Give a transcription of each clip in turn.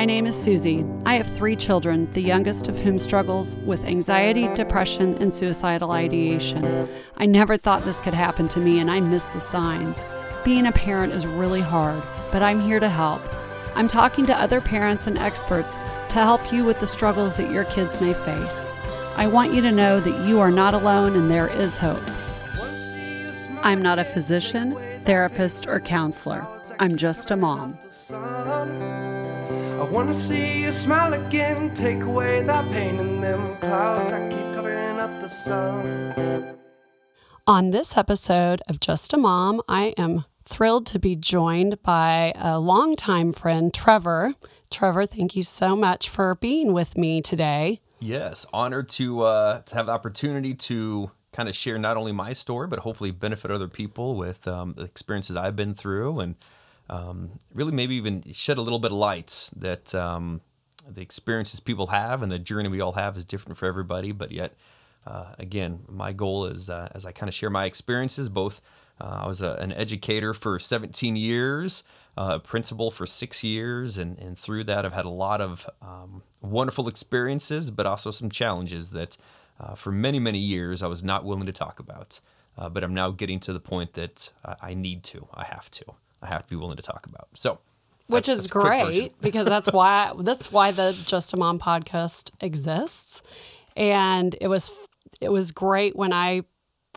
My name is Susie. I have three children, the youngest of whom struggles with anxiety, depression, and suicidal ideation. I never thought this could happen to me, and I miss the signs. Being a parent is really hard, but I'm here to help. I'm talking to other parents and experts to help you with the struggles that your kids may face. I want you to know that you are not alone and there is hope. I'm not a physician, therapist, or counselor. I'm just a mom. I wanna see you smile again, take away that pain in them clouds that keep covering up the sun. On this episode of Just a Mom, I am thrilled to be joined by a longtime friend, Trevor. Trevor, thank you so much for being with me today. Yes, honored to uh, to have the opportunity to kind of share not only my story, but hopefully benefit other people with um, the experiences I've been through, and um, really maybe even shed a little bit of light that um, the experiences people have and the journey we all have is different for everybody. But yet, uh, again, my goal is uh, as I kind of share my experiences, both uh, I was a, an educator for 17 years, uh, a principal for six years, and, and through that, I've had a lot of um, wonderful experiences, but also some challenges that uh, for many, many years I was not willing to talk about. Uh, but I'm now getting to the point that I need to, I have to, I have to be willing to talk about. So, which is great because that's why that's why the Just a Mom podcast exists. And it was it was great when I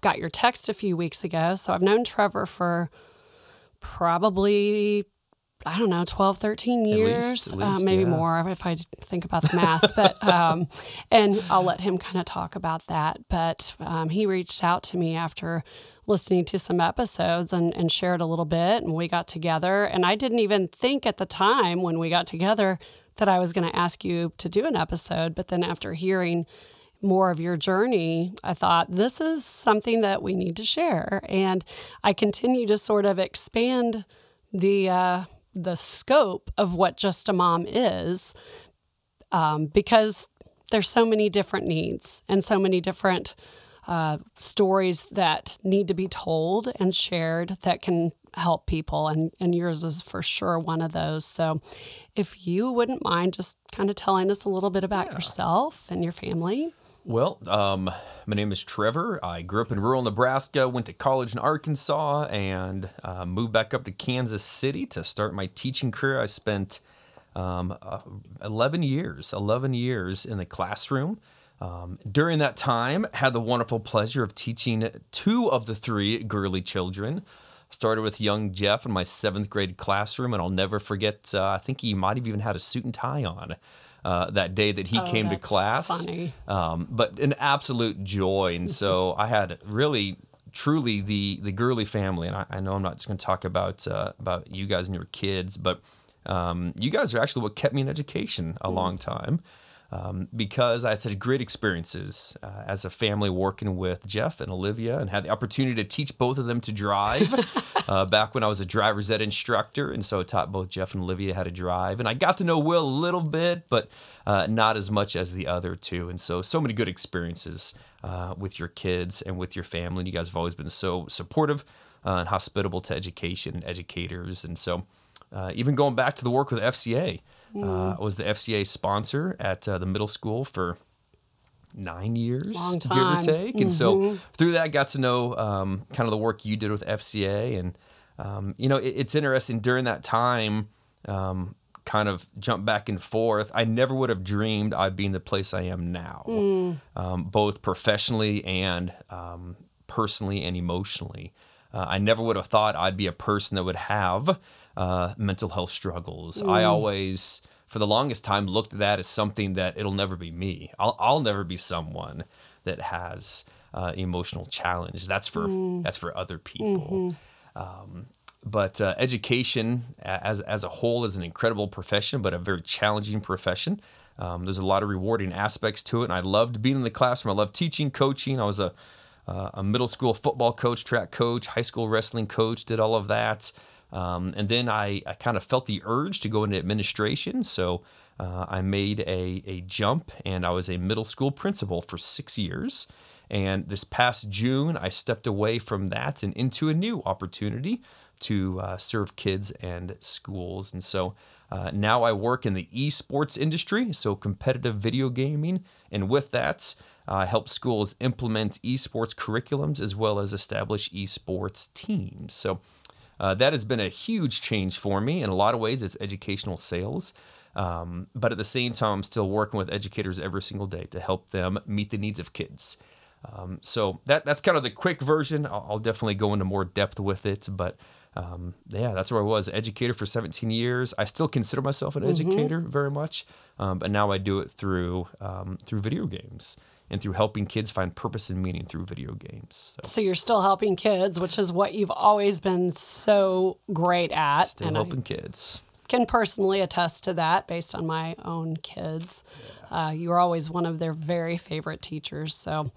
got your text a few weeks ago. So I've known Trevor for probably I don't know, 12, 13 years, least, uh, least, uh, maybe yeah. more if I think about the math. but, um, and I'll let him kind of talk about that. But um, he reached out to me after listening to some episodes and, and shared a little bit, and we got together. And I didn't even think at the time when we got together that I was going to ask you to do an episode. But then after hearing more of your journey, I thought this is something that we need to share. And I continue to sort of expand the uh, the scope of what just a mom is um, because there's so many different needs and so many different uh, stories that need to be told and shared that can help people and, and yours is for sure one of those so if you wouldn't mind just kind of telling us a little bit about yeah. yourself and your family well, um, my name is Trevor. I grew up in rural Nebraska, went to college in Arkansas, and uh, moved back up to Kansas City to start my teaching career. I spent um, uh, 11 years, 11 years in the classroom. Um, during that time, had the wonderful pleasure of teaching two of the three Gurley children. Started with young Jeff in my seventh grade classroom, and I'll never forget. Uh, I think he might have even had a suit and tie on uh, that day that he oh, came to class. Um, but an absolute joy. And so I had really, truly the the Gurley family. And I, I know I'm not just going to talk about uh, about you guys and your kids, but um, you guys are actually what kept me in education a mm. long time um, because I had such great experiences uh, as a family working with Jeff and Olivia and had the opportunity to teach both of them to drive uh, back when I was a driver's ed instructor. And so I taught both Jeff and Olivia how to drive. And I got to know Will a little bit, but uh, not as much as the other two. And so, so many good experiences uh, with your kids and with your family. And you guys have always been so supportive uh, and hospitable to education and educators. And so, uh, even going back to the work with FCA, uh, was the FCA sponsor at uh, the middle school for nine years, Long time. give or take. And mm-hmm. so through that, got to know um, kind of the work you did with FCA. And, um, you know, it, it's interesting during that time, um, kind of jump back and forth. I never would have dreamed I'd be in the place I am now, mm. Um, both professionally and um, personally and emotionally. Uh, I never would have thought I'd be a person that would have uh, mental health struggles. Mm. I always, for the longest time, looked at that as something that it'll never be me. I'll, I'll never be someone that has uh, emotional challenge. That's for mm. that's for other people. Mm-hmm. Um, but uh, education as as a whole is an incredible profession, but a very challenging profession. Um, there's a lot of rewarding aspects to it, and I loved being in the classroom. I loved teaching, coaching. I was a uh, a middle school football coach, track coach, high school wrestling coach. Did all of that. Um, and then I, I kind of felt the urge to go into administration. So uh, I made a, a jump and I was a middle school principal for six years. And this past June, I stepped away from that and into a new opportunity to uh, serve kids and schools. And so Uh, now I work in the esports industry, so competitive video gaming. And with that, I help schools implement esports curriculums as well as establish esports teams. So uh, that has been a huge change for me. In a lot of ways, it's educational sales. Um, but at the same time, I'm still working with educators every single day to help them meet the needs of kids. Um, so that that's kind of the quick version. I'll, I'll, definitely go into more depth with it, but um, yeah, that's where I was. Educator for 17 years. I still consider myself an mm-hmm. educator very much, um, but now I do it through um, through video games and through helping kids find purpose and meaning through video games. So, so you're still helping kids, which is what you've always been so great at. Still and helping I kids. Can personally attest to that based on my own kids. Yeah. Uh, you were always one of their very favorite teachers. So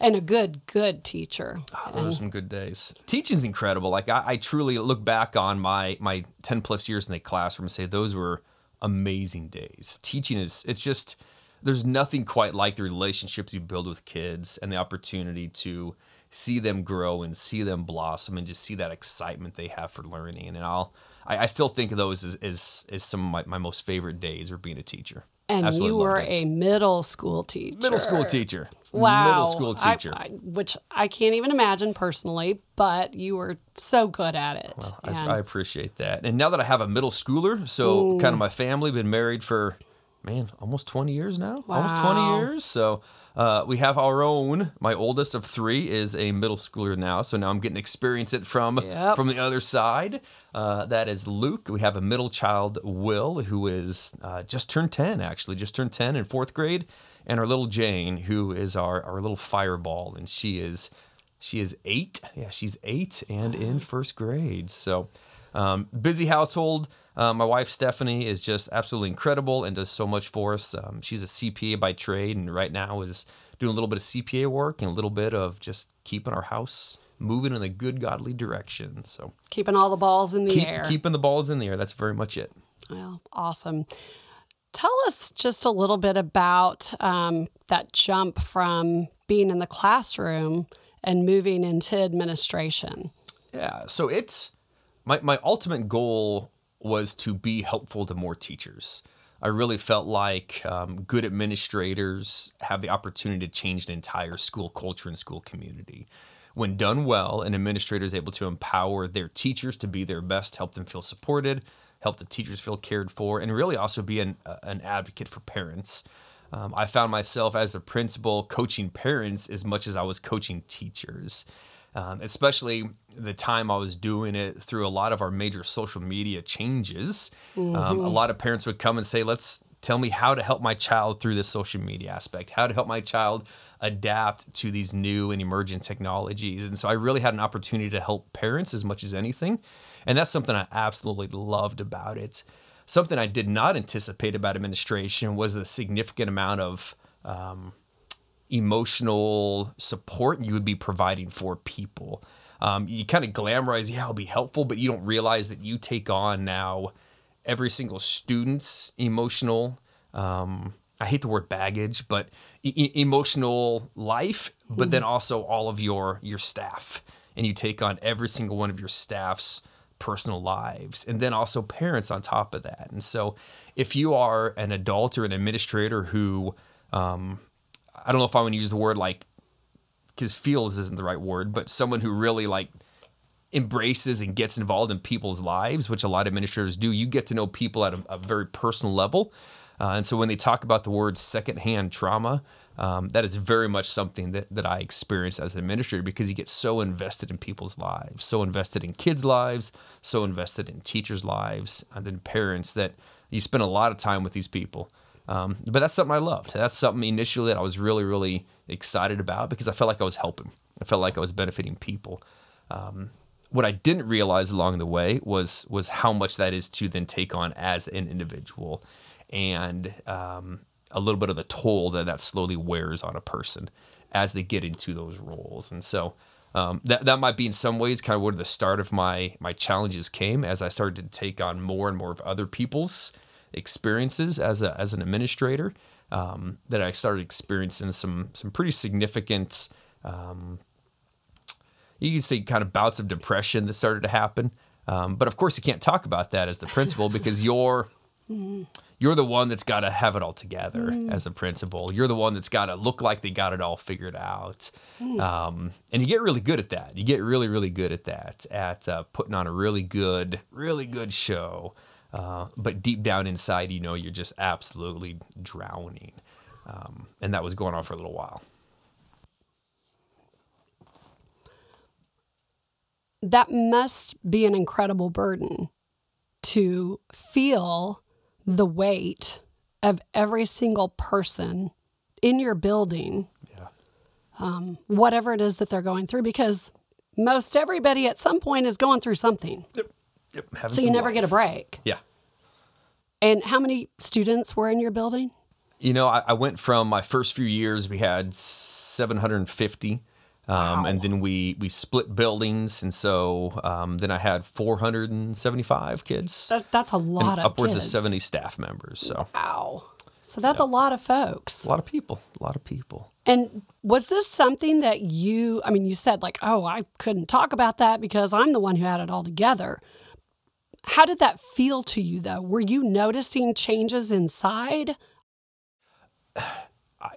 and a good, good teacher. Oh, those and, are some good days. Teaching's incredible. Like I, I, truly look back on my my ten plus years in the classroom and say those were amazing days. Teaching is it's just there's nothing quite like the relationships you build with kids and the opportunity to see them grow and see them blossom and just see that excitement they have for learning. And I'll I, I still think of those as, as, as some of my, my most favorite days of being a teacher. And Absolutely you were a middle school teacher. Middle school teacher. Wow. Middle school teacher. I, I, which I can't even imagine personally, but you were so good at it. Well, I, I, appreciate that. And now that I have a middle schooler, so Ooh. kind of my family, been married for, man, almost 20 years now. Wow. Almost 20 years. So uh, we have our own. My oldest of three is a middle schooler now, so now I'm getting experience it from yep. from the other side. Uh, that is Luke. We have a middle child, Will, who is uh, just turned ten. Actually, just turned ten in fourth grade, and our little Jane, who is our our little fireball, and she is she is eight. Yeah, she's eight and in first grade. So um, busy household. Uh, my wife Stephanie is just absolutely incredible and does so much for us. Um, she's a CPA by trade, and right now is doing a little bit of CPA work and a little bit of just keeping our house moving in a good godly direction. So keeping all the balls in the keep, air. Keeping the balls in the air. That's very much it. Well, awesome. Tell us just a little bit about um, that jump from being in the classroom and moving into administration. Yeah. So it's my, my ultimate goal was to be helpful to more teachers. I really felt like um, good administrators have the opportunity to change an entire school culture and school community. When done well, an administrator is able to empower their teachers to be their best, help them feel supported, help the teachers feel cared for, and really also be an, uh, an advocate for parents. Um, I found myself as a principal coaching parents as much as I was coaching teachers um, especially the time I was doing it through a lot of our major social media changes. Mm-hmm. Um, a mm-hmm. lot of parents would come and say, let's tell me how to help my child through the social media aspect, how to help my child adapt to these new and emerging technologies. And so I really had an opportunity to help parents as much as anything. And that's something I absolutely loved about it. Something I did not anticipate about administration was the significant amount of um, emotional support you would be providing for people. Um, you kind of glamorize, yeah, I'll be helpful, but you don't realize that you take on now every single student's emotional. Um, I hate the word baggage, but e- emotional life, but then also all of your your staff, and you take on every single one of your staff's personal lives, and then also parents on top of that. And so, if you are an adult or an administrator who um, I don't know if I want to use the word like because feels isn't the right word, but someone who really like embraces and gets involved in people's lives, which a lot of administrators do. You get to know people at a, a very personal level. Uh, and so when they talk about the word secondhand trauma, um, that is very much something that, that I experience as an administrator because you get so invested in people's lives, so invested in kids' lives, so invested in teachers' lives, and then parents that you spend a lot of time with these people. Um, but that's something I loved. That's something initially that I was really, really excited about because I felt like I was helping. I felt like I was benefiting people. Um, what I didn't realize along the way was was how much that is to then take on as an individual, and um, a little bit of the toll that that slowly wears on a person as they get into those roles. And so um, that that might be in some ways kind of where the start of my my challenges came as I started to take on more and more of other people's experiences as a as an administrator um, that I started experiencing some some pretty significant um, you can say kind of bouts of depression that started to happen. Um, but of course, you can't talk about that as the principal because you're You're the one that's got to have it all together as a principal. You're the one that's got to look like they got it all figured out. Um, and you get really good at that. You get really, really good at that, at uh, putting on a really good, really good show. Uh, but deep down inside, you know, you're just absolutely drowning. Um, and that was going on for a little while. that must be an incredible burden to feel the weight of every single person in your building, um, whatever it is that they're going through, because most everybody at some point is going through something. Yep. Yep. So you never get a break. Yeah. And how many students were in your building? You know, I, I went from my first few years, we had 750. Um, And then we, we split buildings. And so um, then I had 475 kids That, that's a lot of upwards kids. of 70 staff members. So Wow. So that's a lot of folks. a lot of people, a lot of people. And was this something that you, I mean, you said like, oh, I couldn't talk about that because I'm the one who had it all together. How did that feel to you though? Were you noticing changes inside?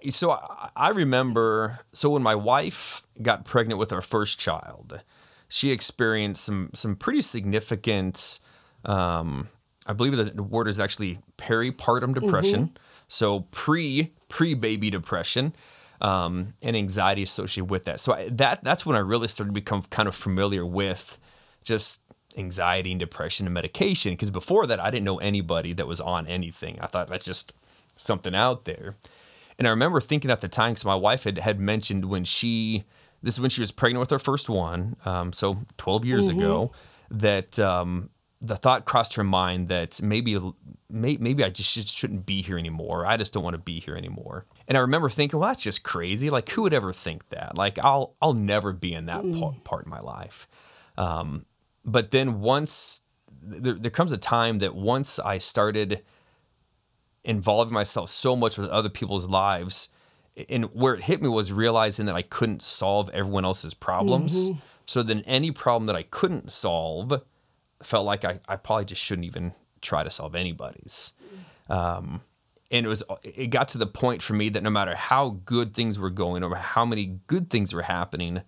So I, I remember so when my wife got pregnant with our first child she experienced some some pretty significant um, i believe the word is actually peripartum depression so pre pre baby depression um, and anxiety associated with that so I, that that's when i really started to become kind of familiar with just anxiety and depression and medication because before that i didn't know anybody that was on anything i thought that's just something out there and I remember thinking at the time, because my wife had, had mentioned when she, this is when she was pregnant with her first one, um, so 12 years ago, that um, the thought crossed her mind that maybe, may, maybe I just should, shouldn't be here anymore. I just don't want to be here anymore. And I remember thinking, well, that's just crazy. Like, who would ever think that? Like, I'll, I'll never be in that part, part of my life. Um, but then once, there, there comes a time that once I started involving myself so much with other people's lives and where it hit me was realizing that I couldn't solve everyone else's problems. So then any problem that I couldn't solve felt like I, I probably just shouldn't even try to solve anybody's. Um, and it was it got to the point for me that no matter how good things were going or how many good things were happening,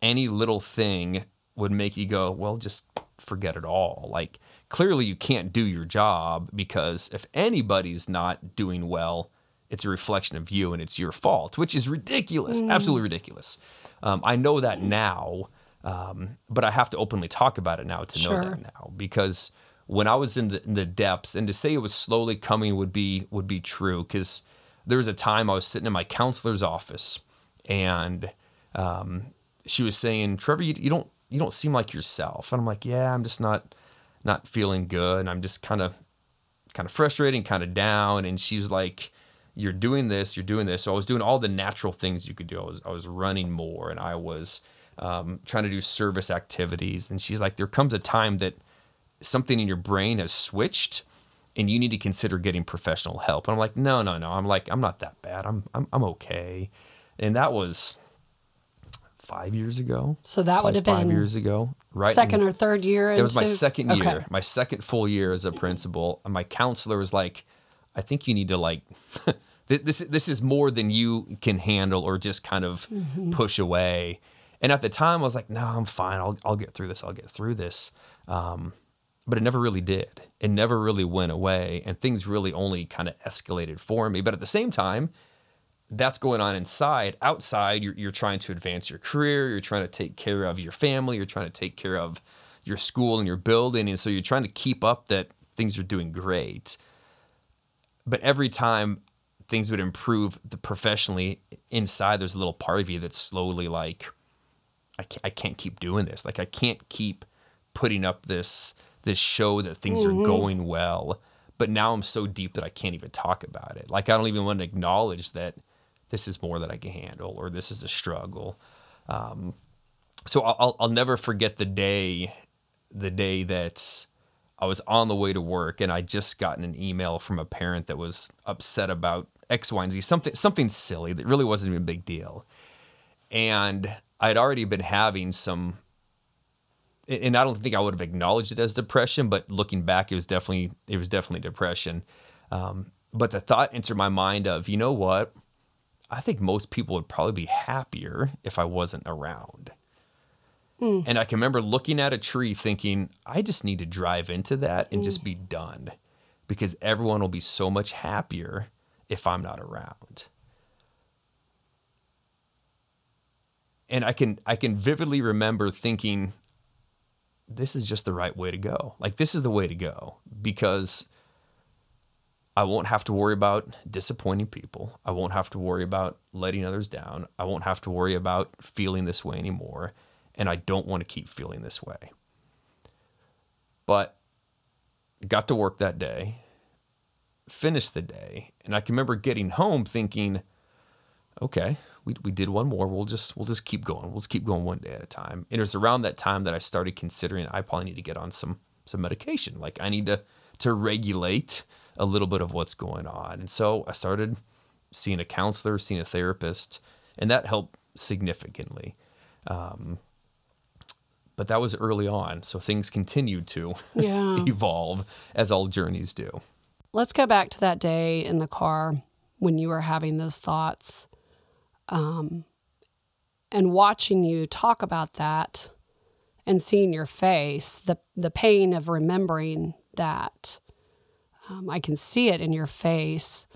any little thing would make you go, well, just forget it all. Like clearly you can't do your job because if anybody's not doing well, it's a reflection of you and it's your fault, which is ridiculous, absolutely ridiculous. Um, I know that now, um, but I have to openly talk about it now to know that now because when I was in the, in the depths and to say it was slowly coming would be would be true because there was a time I was sitting in my counselor's office and um, she was saying, Trevor, you, you don't you don't seem like yourself. And I'm like, yeah, I'm just not not feeling good. And I'm just kind of kind of frustrated and kind of down. And she was like, You're doing this, you're doing this. So I was doing all the natural things you could do. I was I was running more and I was um, trying to do service activities. And she's like, There comes a time that something in your brain has switched and you need to consider getting professional help. And I'm like, no, no, no. I'm like, I'm not that bad. I'm I'm I'm okay. And that was five years ago. So that would have five been years ago. Right. second or third year. It was my second Okay. year, my second full year as a principal. And my counselor was like, I think you need to like this this is more than you can handle or just kind of Mm-hmm. push away. And at the time I was like, no, I'm fine. I'll I'll get through this. I'll get through this. Um, but it never really did. It never really went away. And things really only kind of escalated for me. But at the same time, that's going on inside. Outside, you're, you're trying to advance your career, you're trying to take care of your family, you're trying to take care of your school and your building. And so you're trying to keep up that things are doing great. But every time things would improve the professionally inside, there's a little part of you that's slowly like, I can't, I can't keep doing this. Like I can't keep putting up this this show that things are mm-hmm. going well. But now I'm so deep that I can't even talk about it. Like I don't even want to acknowledge that this is more than I can handle or this is a struggle. Um, so I'll, I'll- I'll never forget the day, the day that I was on the way to work and I just gotten an email from a parent that was upset about X, Y, and Z, something something silly that really wasn't even a big deal. And I'd already been having some and I don't think I would have acknowledged it as depression, but looking back, it was definitely it was definitely depression. Um, but the thought entered my mind of, you know what? I think most people would probably be happier if I wasn't around. Hmm. And I can remember looking at a tree thinking, I just need to drive into that and just hmm. be done because everyone will be so much happier if I'm not around. And I can I can vividly remember thinking this is just the right way to go. Like this is the way to go because I won't have to worry about disappointing people. I won't have to worry about letting others down. I won't have to worry about feeling this way anymore. And I don't want to keep feeling this way. But got to work that day, finished the day, and I can remember getting home thinking, okay, we, we did one more. We'll just we'll just keep going. We'll just keep going one day at a time. And it was around that time that I started considering I probably need to get on some some medication. Like I need to to regulate a little bit of what's going on. And so I started seeing a counselor, seeing a therapist, and that helped significantly. Um, but that was early on, so things continued to Yeah. evolve as all journeys do. Let's go back to that day in the car when you were having those thoughts um, and watching you talk about that and seeing your face, the, the pain of remembering that. Um, I can see it in your face.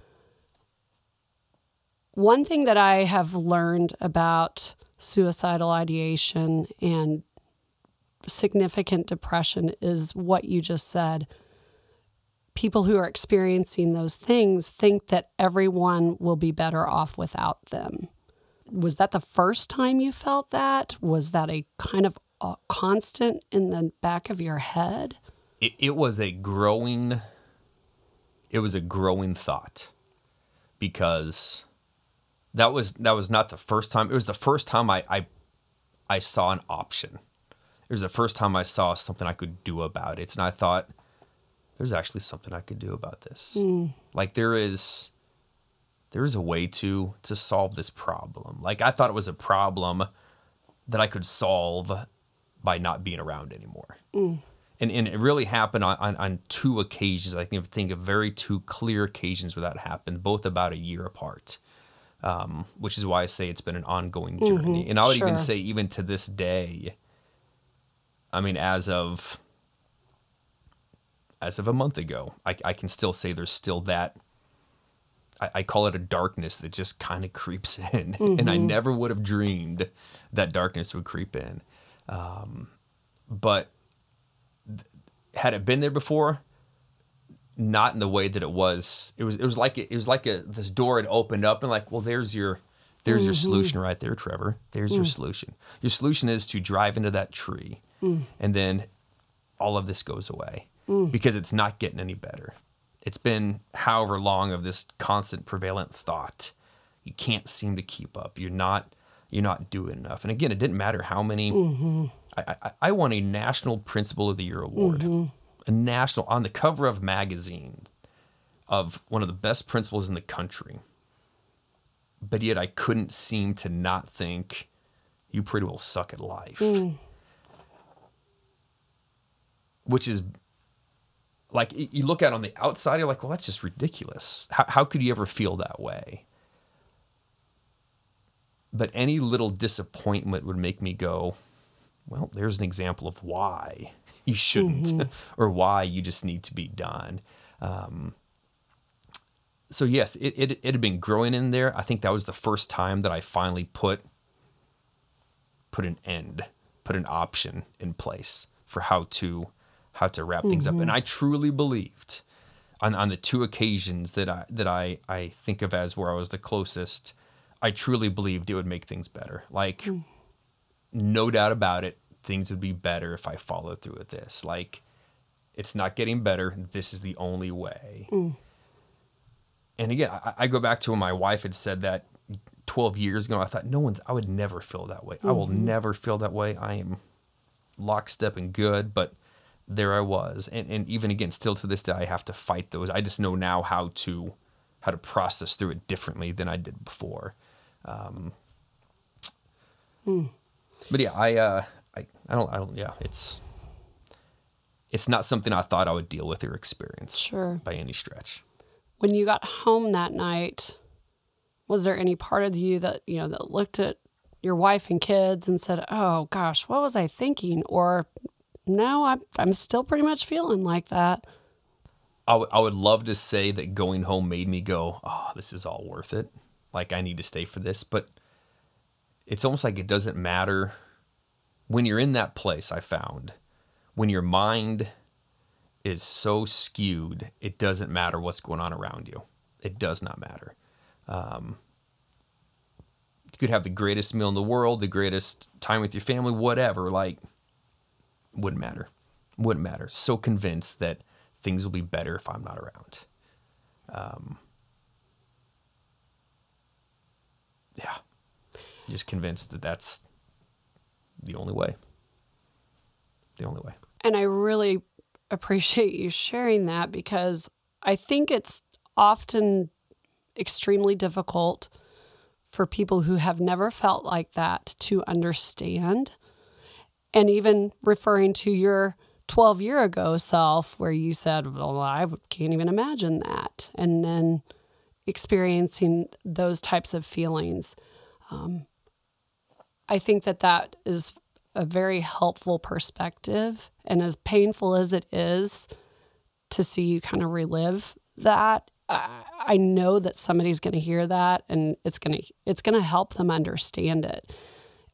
One thing that I have learned about suicidal ideation and significant depression is what you just said people who are experiencing those things think that everyone will be better off without them. Was that the first time you felt that? Was that a kind of a constant in the back of your head? It, it was a growing it was a growing thought because that was that was not the first time it was the first time I I, I saw an option. It was the first time I saw something I could do about it. And I thought, there's actually something I could do about this. Hmm. Like there is there is a way to to solve this problem. Like I thought it was a problem that I could solve by not being around anymore. Hmm. And and it really happened on, on, on two occasions. I can think of very two clear occasions where that happened, both about a year apart. Um, which is why I say it's been an ongoing journey. and I would even say even to this day, I mean, as of as of a month ago, I, I can still say there's still that. I, I call it a darkness that just kind of creeps in, and I never would have dreamed that darkness would creep in. Um, but had it been there before, not in the way that it was. It was. It was like it, was like a this door had opened up and like, well, there's your there's your mm-hmm. solution right there, Trevor. There's your mm. solution. Your solution is to drive into that tree, mm. and then all of this goes away mm. because it's not getting any better. It's been however long of this constant prevalent thought. You can't seem to keep up. You're not you're not doing enough. And again, it didn't matter how many. Mm-hmm. I, I, I won a National Principal of the Year award, mm-hmm. a national on the cover of magazine of one of the best principals in the country. But yet, I couldn't seem to not think you pretty well suck at life, mm. which is like you look at it on the outside, you're like, well, that's just ridiculous. How, how could you ever feel that way? But any little disappointment would make me go, well, there's an example of why you shouldn't mm-hmm. or why you just need to be done. Um, so yes, it, it, it had been growing in there. I think that was the first time that I finally put put an end, put an option in place for how to how to wrap things up. And mm-hmm. I truly believed on, on the two occasions that I that I, I think of as where I was the closest, I truly believed it would make things better. Like mm-hmm. No doubt about it, things would be better if I followed through with this. Like it's not getting better. This is the only way. Mm. And again, I, I go back to when my wife had said that 12 years ago. I thought, no one's, I would never feel that way. I will mm-hmm. never feel that way. I am lockstep and good, but there I was. And, and even again, still to this day, I have to fight those. I just know now how to, how to process through it differently than I did before. Um, mm. But yeah, I, uh, I, I don't, I don't, yeah, it's, it's not something I thought I would deal with or experience. Sure. By any stretch. When you got home that night, was there any part of you that, you know, that looked at your wife and kids and said, oh gosh, what was I thinking? Or no, I'm, I'm still pretty much feeling like that. I, w- I would love to say that going home made me go, oh, this is all worth it. Like I need to stay for this. But it's almost like it doesn't matter when you're in that place. I found when your mind is so skewed, it doesn't matter what's going on around you. It does not matter. Um, you could have the greatest meal in the world, the greatest time with your family, whatever. Like, wouldn't matter. Wouldn't matter. So convinced that things will be better if I'm not around. Um, yeah, just convinced that that's the only way. The only way. And I really appreciate you sharing that because I think it's often extremely difficult for people who have never felt like that to understand. And even referring to your 12 year ago self, where you said, Well, I can't even imagine that. And then experiencing those types of feelings. Um, I think that that is a very helpful perspective. And as painful as it is to see you kind of relive that, I, I know that somebody's going to hear that and it's going to it's going to help them understand it.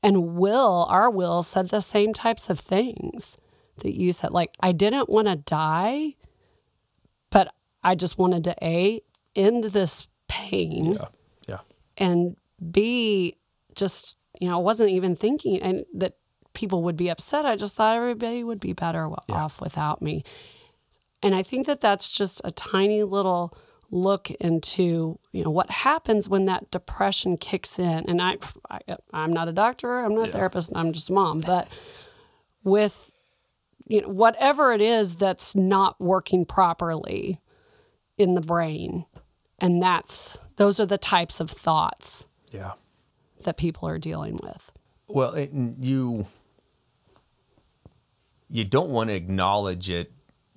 And Will, our Will, said the same types of things that you said. Like, I didn't want to die, but I just wanted to A, end this pain. Yeah. Yeah. And B, just, you know, I wasn't even thinking and that people would be upset. I just thought everybody would be better yeah. off without me. And I think that that's just a tiny little look into you know what happens when that depression kicks in and i, I am not a doctor i'm not a yeah. therapist i'm just a mom but with you know whatever it is that's not working properly in the brain and that's those are the types of thoughts yeah that people are dealing with well it, you you don't want to acknowledge it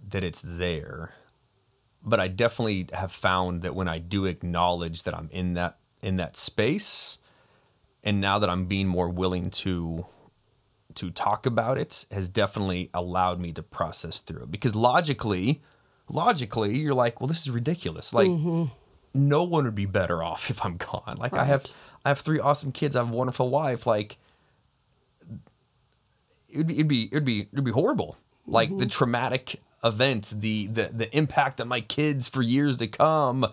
that it's there but I definitely have found that when I do acknowledge that I'm in that in that space, and now that I'm being more willing to to talk about it, has definitely allowed me to process through it. Because logically, logically, you're like, well, this is ridiculous. Like, mm-hmm. no one would be better off if I'm gone. Like, right. I have I have three awesome kids. I have a wonderful wife. Like, it'd be it'd be it'd be it'd be horrible. Like mm-hmm. the traumatic event, the the the impact on my kids for years to come.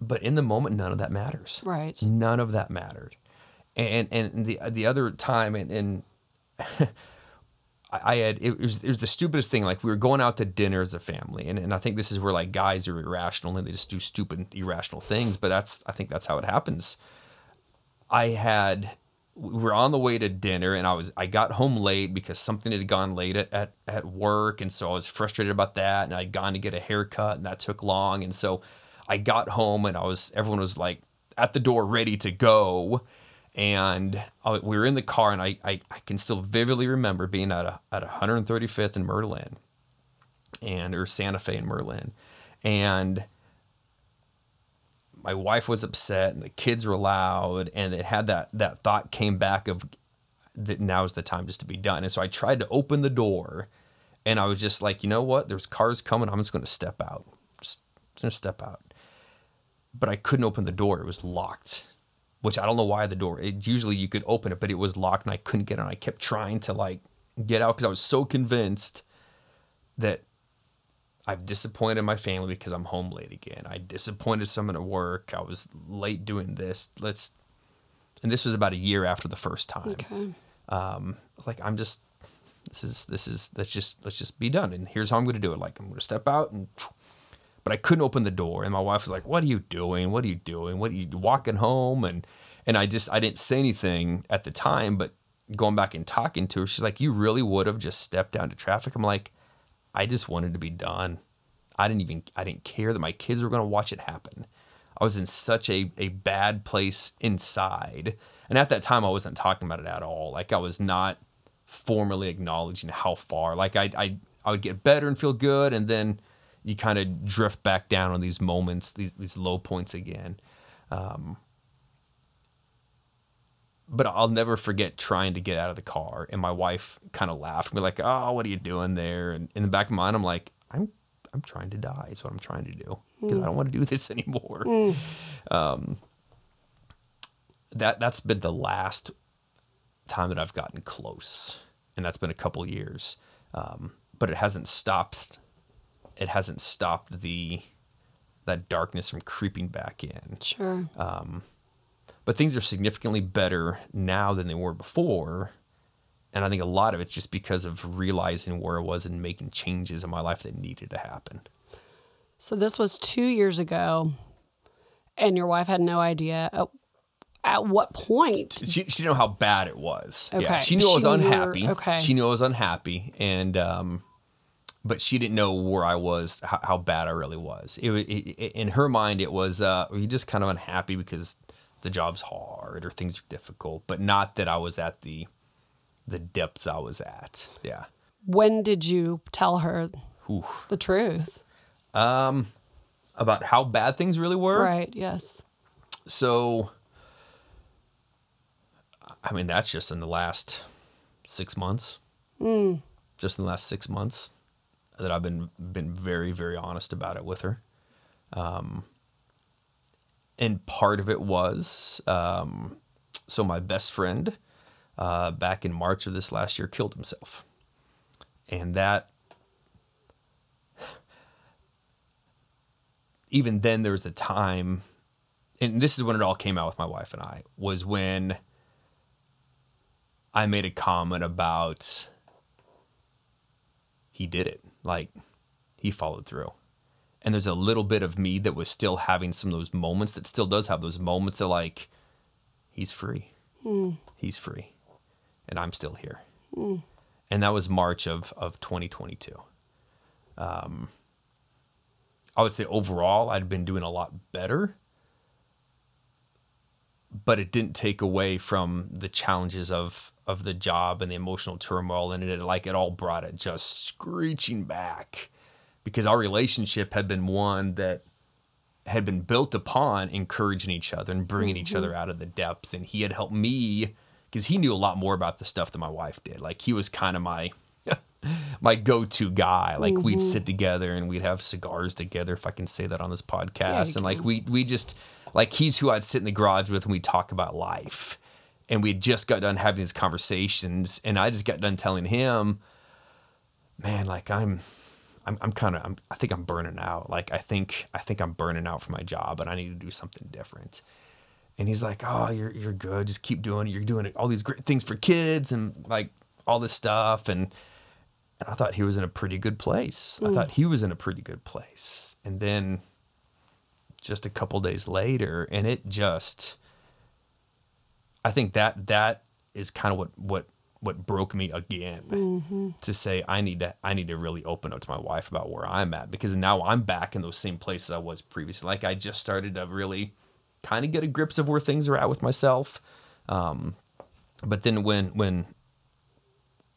But in the moment, none of that matters. Right. None of that mattered. And and the the other time, and, and I had it was it was the stupidest thing. Like we were going out to dinner as a family, and, and I think this is where like guys are irrational and they just do stupid irrational things. But that's I think that's how it happens. I had we were on the way to dinner and I was I got home late because something had gone late at, at, at work. And so I was frustrated about that and I'd gone to get a haircut and that took long. And so I got home and I was everyone was like at the door ready to go. And I, we were in the car and I, I, I can still vividly remember being at a, at 135th in Murlen and or Santa Fe in Murlen. And my wife was upset and the kids were loud and it had that that thought came back of that now is the time just to be done. And so i tried to open the door and i was just like you know what? There's cars coming. I'm just going to step out. Just, just going to step out. But i couldn't open the door. It was locked which i don't know why the door it usually you could open it but it was locked and i couldn't get it i kept trying to like get out because i was so convinced that I've disappointed my family because I'm home late again. I disappointed someone at work. I was late doing this. Let's, and this was about a year after the first time. Okay. Um, I was like, I'm just, this is, this is, let's just, let's just be done. And here's how I'm going to do it. Like, I'm going to step out and, but I couldn't open the door. And my wife was like, what are you doing? What are you doing? What are you walking home? And, and I just, I didn't say anything at the time, but going back and talking to her, she's like, you really would have just stepped down to traffic. I'm like, I just wanted to be done. I didn't even I didn't care that my kids were going to watch it happen. I was in such a a bad place inside. And at that time I wasn't talking about it at all. Like I was not formally acknowledging how far. Like I I I would get better and feel good, and then you kind of drift back down on these moments, these these low points again. Um, but I'll never forget trying to get out of the car, and my wife kind of laughed, me like, "Oh, what are you doing there?" And in the back of my mind, I'm like, "I'm I'm trying to die. Is what I'm trying to do because I don't want to do this anymore." Um, that that's been the last time that I've gotten close, and that's been a couple years. Um, but it hasn't stopped. It hasn't stopped the that darkness from creeping back in. Sure. But things are significantly better now than they were before. And I think a lot of it's just because of realizing where I was and making changes in my life that needed to happen. so this was two years ago, and your wife had no idea. At, at what point? She, she didn't know how bad it was. Yeah, she knew I was She knew- unhappy. okay. She knew I was unhappy, and um, but she didn't know where I was, how, how bad I really was. It, it, it in her mind, it was uh, you just kind of unhappy because the job's hard or things are difficult, but not that I was at the the depths I was at. Yeah. When did you tell her Ooh. the truth? Um About how bad things really were. Right. Yes. So, I mean, that's just in the last six months. Just in the last six months that I've been been very very honest about it with her. Um, and part of it was um, so my best friend uh, back in March of this last year killed himself, and that even then there was a time and this is when it all came out with my wife and I was when I made a comment about he did it. Like he followed through and there's a little bit of me that was still having some of those moments that still does have those moments that like he's free. He's free. And I'm still here. And that was March of of 2022 um I would say overall I'd been doing a lot better. But it didn't take away from the challenges of of the job and the emotional turmoil and it like it all brought it just screeching back because our relationship had been one that had been built upon encouraging each other and bringing each mm-hmm. other out of the depths. And he had helped me because he knew a lot more about the stuff than my wife did. Like he was kind of my my go-to guy. Like we'd mm-hmm. sit together and we'd have cigars together if i can say that on this podcast you and like we we just like he's who i'd sit in the garage with and we'd talk about life. And we had just got done having these conversations and i just got done telling him man like i'm i'm, I'm kind of I'm, i think i'm burning out. Like i think i think i'm burning out for my job and i need to do something different. And he's like oh you're you're good. Just keep doing it. You're doing all these great things for kids and like all this stuff. And and I thought he was in a pretty good place. I thought mm. he was in a pretty good place. And then just a couple days later, and it just I think that that is kind of what what what broke me again to say I need to I need to really open up to my wife about where I'm at because now I'm back in those same places I was previously. Like I just started to really kind of get a grips of where things are at with myself. Um, but then when when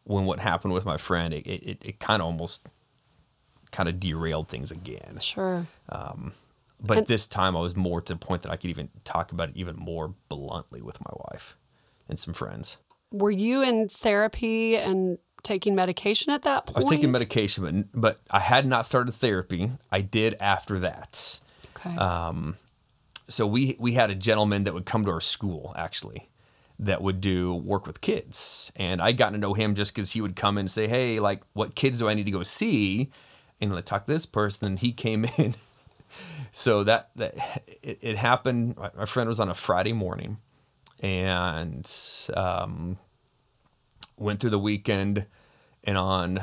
when what happened with my friend, it it, it kind of almost kind of derailed things again. Sure. But And- this time I was more to the point that I could even talk about it even more bluntly with my wife and some friends. Were you in therapy and taking medication at that point? I was taking medication, but but I had not started therapy. I did after that. Okay. Um, so we we had a gentleman that would come to our school actually that would do work with kids and i got to know him just because he would come in and say hey like what kids do i need to go see and I talk to this person and he came in so that that it, it happened my friend was on a friday morning and um, went through the weekend and on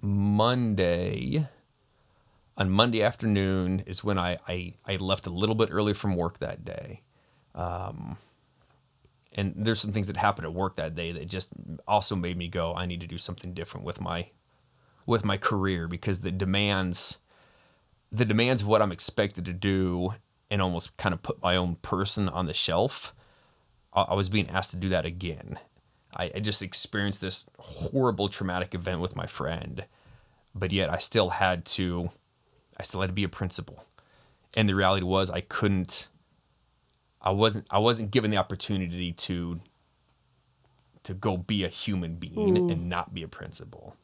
monday on Monday afternoon is when I, I, I left a little bit early from work that day. Um, and there's some things that happened at work that day that just also made me go, I need to do something different with my with my career because the demands the demands of what I'm expected to do and almost kind of put my own person on the shelf. I, I was being asked to do that again. I, I just experienced this horrible traumatic event with my friend, but yet I still had to, I still had to be a principal. And the reality was I couldn't, I wasn't, I wasn't given the opportunity to, to go be a human being hmm. and not be a principal,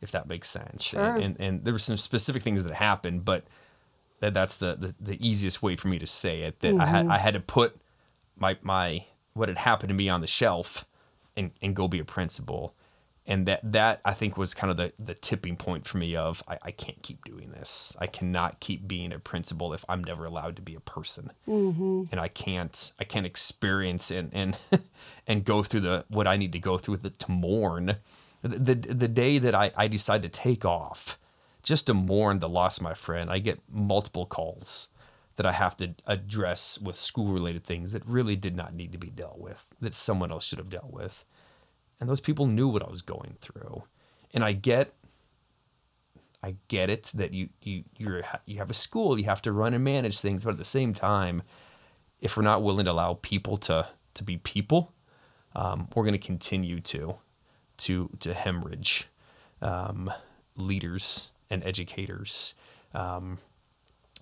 if that makes sense. Sure. And, and, and there were some specific things that happened, but that that's the, the, the easiest way for me to say it that I had mm-hmm. I had to put my my what had happened to me on the shelf and, and go be a principal. And that that I think was kind of the, the tipping point for me of I, I can't keep doing this. I cannot keep being a principal if I'm never allowed to be a person. Mm-hmm. And I can't I can't experience and and and go through the what I need to go through the, to mourn the, the the day that I, I decide to take off just to mourn the loss of my friend, I get multiple calls that I have to address with school related things that really did not need to be dealt with, that someone else should have dealt with. And those people knew what I was going through. And I get I get it that you you you're you have a school, you have to run and manage things, but at the same time, if we're not willing to allow people to to be people, um, we're going to continue to to to hemorrhage um, leaders and educators um,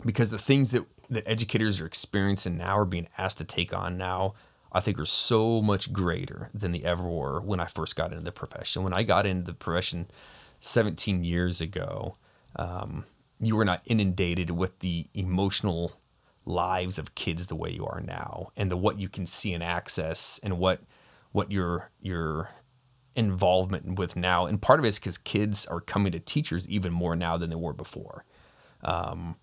because the things that that educators are experiencing now are being asked to take on now i think are so much greater than they ever were when i first got into the profession. When i got into the profession 17 years ago um, you were not inundated with the emotional lives of kids the way you are now and the what you can see and access and what what your your involvement with now and part of it is because kids are coming to teachers even more now than they were before. Um,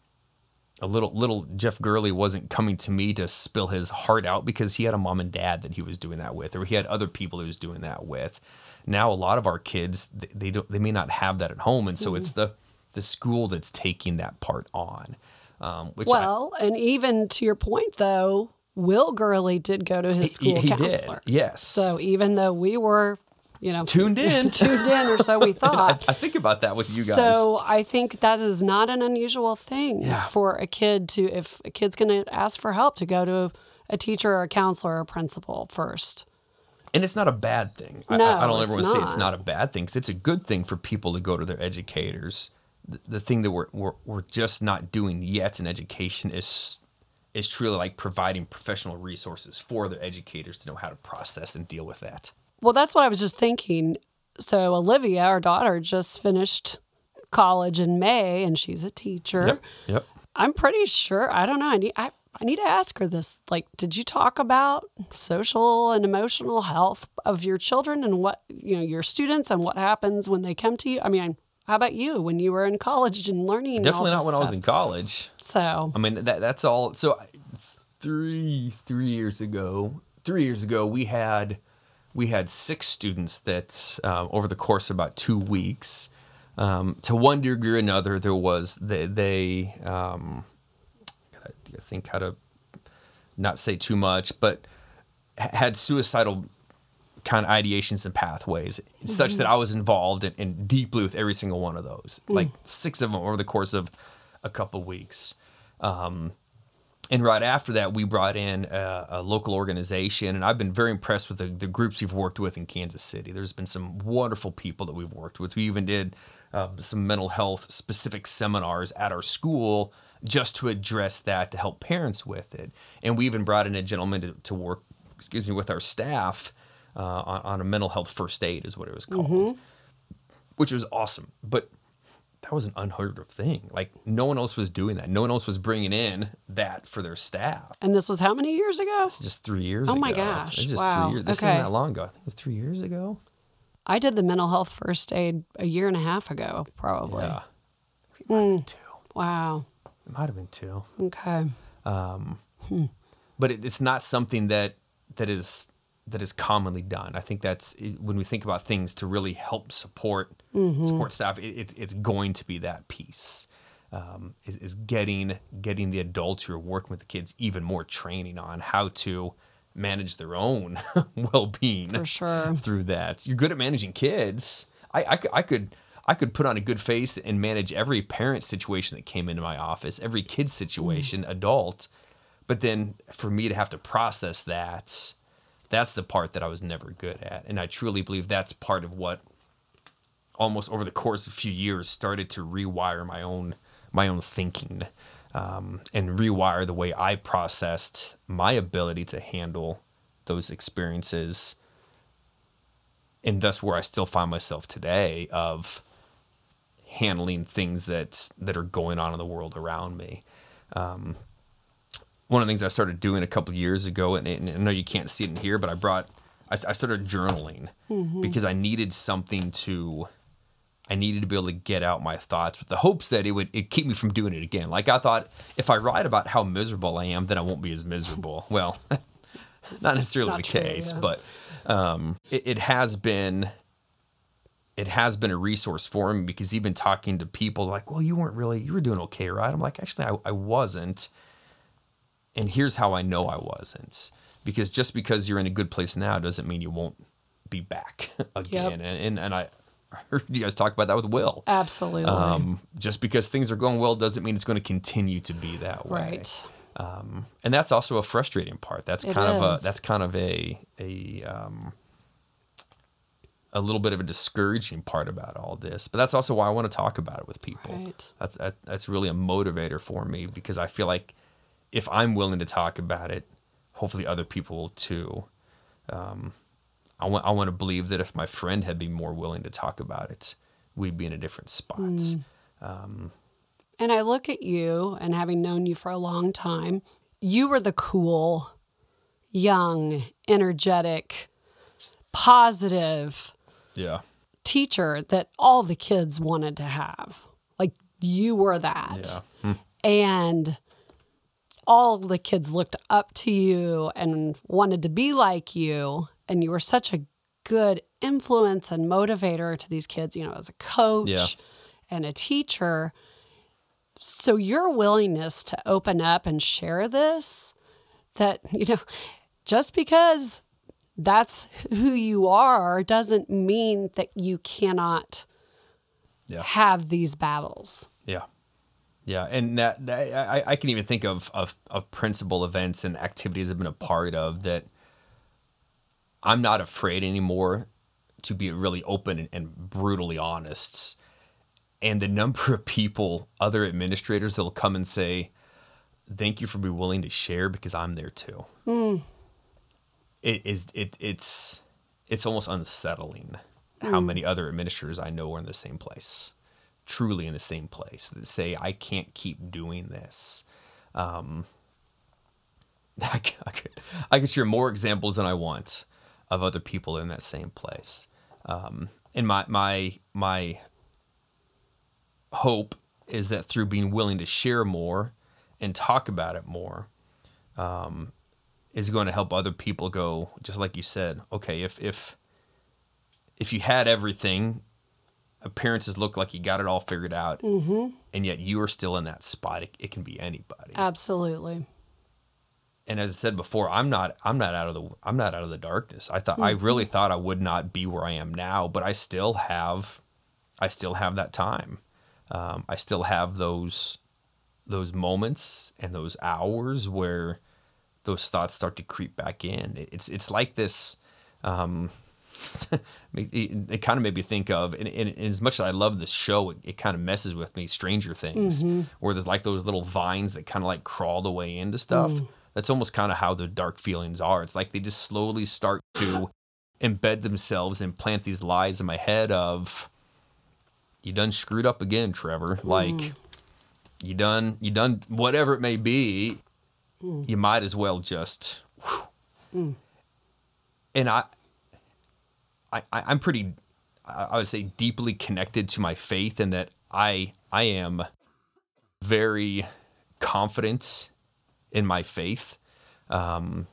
a little little jeff gurley wasn't coming to me to spill his heart out because he had a mom and dad that he was doing that with or he had other people he was doing that with. Now a lot of our kids they, they don't they may not have that at home and so it's the the school that's taking that part on um, which I- Well, and even to your point, though, Will Gurley did go to his school he did. counselor. yes. So even though we were, you know, tuned in tuned in, or so we thought. I think about that with you guys. So I think that is not an unusual thing Yeah. for a kid to, if a kid's going to ask for help, to go to a teacher or a counselor or a principal first. and it's not a bad thing. I- No, I, I don't ever want to say it's not. not a bad thing because it's a good thing for people to go to their educators. The, the thing that we're, we're we're just not doing yet in education is is truly like providing professional resources for the educators to know how to process and deal with that. Well, that's what I was just thinking. So Olivia, our daughter, just finished college in May, and she's a teacher. Yep. I'm pretty sure. I don't know. I need. I, I need to ask her this. Like, did you talk about social and emotional health of your children and what you know your students and what happens when they come to you? I mean, how about you when you were in college and learning? Definitely not when I was in college. So I mean that that's all. So three three years ago, three years ago, we had we had six students that um, over the course of about two weeks, um, to one degree or another, there was they they um, I think how to not say too much, but had suicidal kind of ideations and pathways such that I was involved in, in deeply with every single one of those, like six of them over the course of a couple weeks. Um, and right after that, we brought in a, a local organization, and I've been very impressed with the, the groups we've worked with in Kansas City. There's been some wonderful people that we've worked with. We even did uh, some mental health specific seminars at our school just to address that to help parents with it. And we even brought in a gentleman to, to work, excuse me, with our staff uh, on, on a mental health first aid, is what it was called, which was awesome. But that was an unheard of thing. Like no one else was doing that. No one else was bringing in that for their staff. and this was how many years ago? Just three years Oh ago. my gosh, It's just wow. three years. This Okay. isn't that long ago. I think it was three years ago. I did the mental health first aid a year and a half ago, probably. Yeah. It might have been two. Wow. It might have been two. Okay. Um, hmm. But it, it's not something that that is that is commonly done. I think that's when we think about things to really help support support staff. It, it's it's going to be that piece. Um, is, is getting getting the adults who are working with the kids even more training on how to manage their own well-being For sure. through that. You're good at managing kids. I, I, I could I could put on a good face and manage every parent situation that came into my office, every kid situation, adult. But then for me to have to process that, that's the part that I was never good at. And I truly believe that's part of what almost over the course of a few years started to rewire my own my own thinking um, and rewire the way I processed my ability to handle those experiences and thus where I still find myself today of handling things that that are going on in the world around me. Um, one of the things I started doing a couple years ago, and, and, I know you can't see it in here, but I brought I, I started journaling mm-hmm. because I needed something to I needed to be able to get out my thoughts with the hopes that it would it keep me from doing it again. Like I thought, if I write about how miserable I am, then I won't be as miserable. Well, not necessarily not the true, case, yeah. but um, it, it has been it has been a resource for me because even talking to people like, well, you weren't really, you were doing okay, right? I'm like, actually, I, I wasn't. And here's how I know I wasn't. Because just because you're in a good place now doesn't mean you won't be back again. Yep. And, and, and I, heard you guys talk about that with Will. Absolutely. Um, just because things are going well doesn't mean it's going to continue to be that way. Right. Um, and that's also a frustrating part. That's kind of a that's kind of a a um, a little bit of a discouraging part about all this. But that's also why I want to talk about it with people. Right. That's that, that's really a motivator for me because I feel like if I'm willing to talk about it, hopefully other people will too. Um, I want I want to believe that if my friend had been more willing to talk about it, we'd be in a different spot. Mm. Um, and I look at you, and having known you for a long time, you were the cool, young, energetic, positive, yeah, teacher that all the kids wanted to have. Like you were that, yeah. Hmm. and all the kids looked up to you and wanted to be like you and you were such a good influence and motivator to these kids, you know, as a coach yeah. and a teacher. So your willingness to open up and share this, that, you know, just because that's who you are doesn't mean that you cannot yeah. have these battles. Yeah. Yeah, and that, that I, I, can even think of, of of principal events and activities I've been a part of that I'm not afraid anymore to be really open and, and brutally honest. And the number of people, other administrators, that'll come and say, "Thank you for being willing to share because I'm there too." Mm. It is it it's it's almost unsettling mm. how many other administrators I know are in the same place, truly in the same place that say, "I can't keep doing this." Um, I could, I could share more examples than I want of other people in that same place. Um, and my my my hope is that through being willing to share more and talk about it more, um, is going to help other people go just like you said. Okay, if if if you had everything, appearances look like you got it all figured out, mm-hmm. and yet you are still in that spot. It, it can be anybody. Absolutely and as I said before, I'm not I'm not out of the I'm not out of the darkness. I thought mm-hmm. I really thought I would not be where I am now, but I still have I still have that time. Um, I still have those those moments and those hours where those thoughts start to creep back in. It's it's like this. Um, it, kind of made me think of, and, and, and, as much as I love this show, it, it kind of messes with me. Stranger Things, mm-hmm. where there's like those little vines that kind of like crawl the way into stuff. Mm that's almost kind of how the dark feelings are. It's like they just slowly start to embed themselves and plant these lies in my head of you done screwed up again, Trevor. Mm. Like you done you done whatever it may be, mm. you might as well just mm. and I I I'm pretty I would say deeply connected to my faith and that I I am very confident in my faith. Um,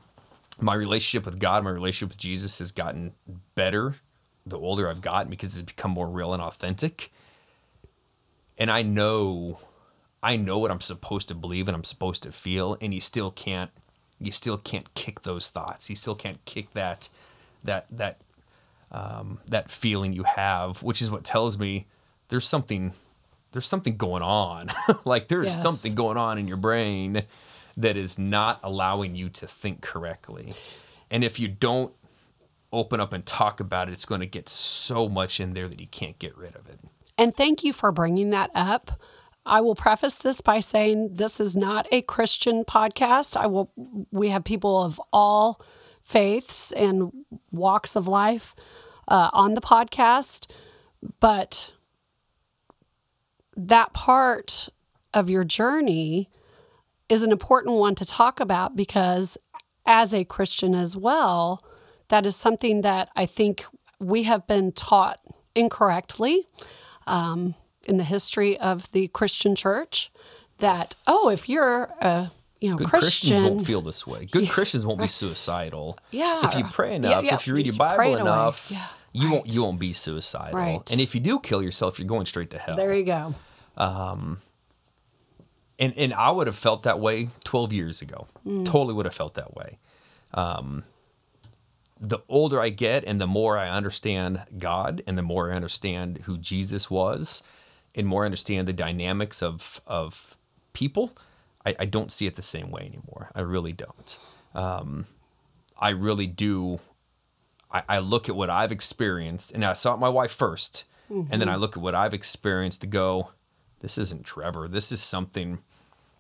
my relationship with God, my relationship with Jesus has gotten better the older I've gotten because it's become more real and authentic. And I know, I know what I'm supposed to believe and I'm supposed to feel, and you still can't, you still can't kick those thoughts. You still can't kick that, that that, um, that feeling you have, which is what tells me there's something, there's something going on. like there is yes. something going on in your brain that is not allowing you to think correctly. and if you don't open up and talk about it, it's going to get so much in there that you can't get rid of it. And thank you for bringing that up. I will preface this by saying this is not a Christian podcast. I will we have people of all faiths and walks of life uh, on the podcast, but that part of your journey is an important one to talk about because as a Christian as well, that is something that I think we have been taught incorrectly um, in the history of the Christian church. That oh, if you're a you know Good Christian, Christians won't feel this way. Good Christians won't be suicidal. Yeah. If you pray enough, yeah, if you read if your you Bible enough, Yeah, you won't you won't be suicidal. Right. And if you do kill yourself, you're going straight to hell. there you go. Um, and and I would have felt that way 12 years ago. Mm. Totally would have felt that way. Um, the older I get, and the more I understand God, and the more I understand who Jesus was, and more I understand the dynamics of of people, I, I don't see it the same way anymore. I really don't. Um, I really do. I, I look at what I've experienced, and I saw it my wife 1st and then I look at what I've experienced to go, this isn't Trevor. This is something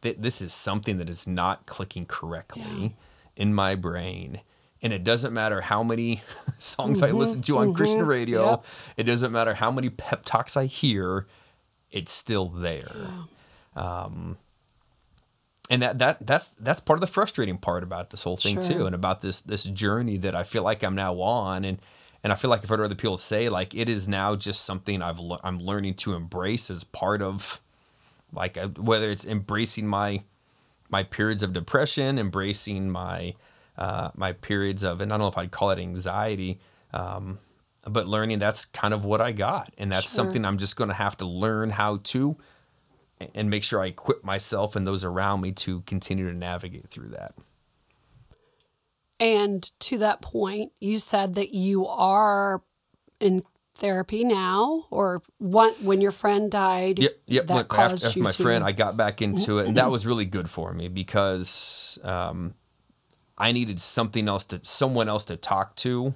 that this is something that is not clicking correctly Yeah. in my brain. And it doesn't matter how many songs I listen to on Christian radio. Yep. It doesn't matter how many pep talks I hear. It's still there. Um, and that that that's that's part of the frustrating part about this whole thing Sure. too, and about this this journey that I feel like I'm now on, and and I feel like I've heard other people say like it is now just something I've le- I'm learning to embrace as part of like uh, whether it's embracing my my periods of depression, embracing my uh, my periods of, and I don't know if I'd call it anxiety, um, but learning that's kind of what I got, and that's Sure. something I'm just going to have to learn how to, and make sure I equip myself and those around me to continue to navigate through that. And to that point, you said that you are in therapy now, or one, when your friend died, Yep, yep. that caused after, after you my to. friend, I got back into it, and that was really good for me because um, I needed something else to someone else to talk to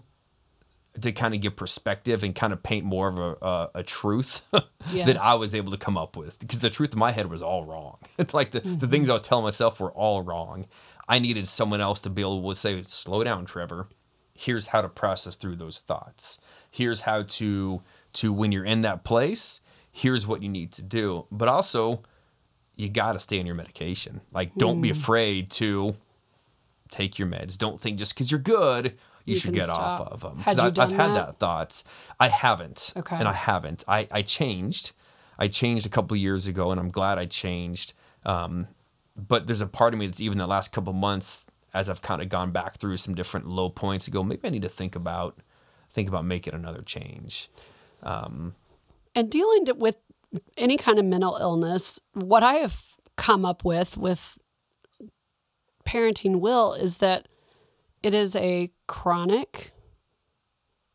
to kind of give perspective and kind of paint more of a, a, a truth that I was able to come up with because the truth in my head was all wrong. It's like the, Mm-hmm. the things I was telling myself were all wrong. I needed someone else to be able to say, slow down, Trevor. Here's how to process through those thoughts. Here's how to to when you're in that place, here's what you need to do. But also you got to stay on your medication. Like don't Mm. be afraid to take your meds. Don't think just cuz you're good you, You should get off of them. You I've, I've had that? that thoughts. I haven't. Okay. And I haven't. I, I changed. I changed a couple years ago, and I'm glad I changed. Um, but there's a part of me that's even the last couple months, as I've kind of gone back through some different low points, to go maybe I need to think about think about making another change. And dealing with any kind of mental illness, what I have come up with with parenting Will is that it is a chronic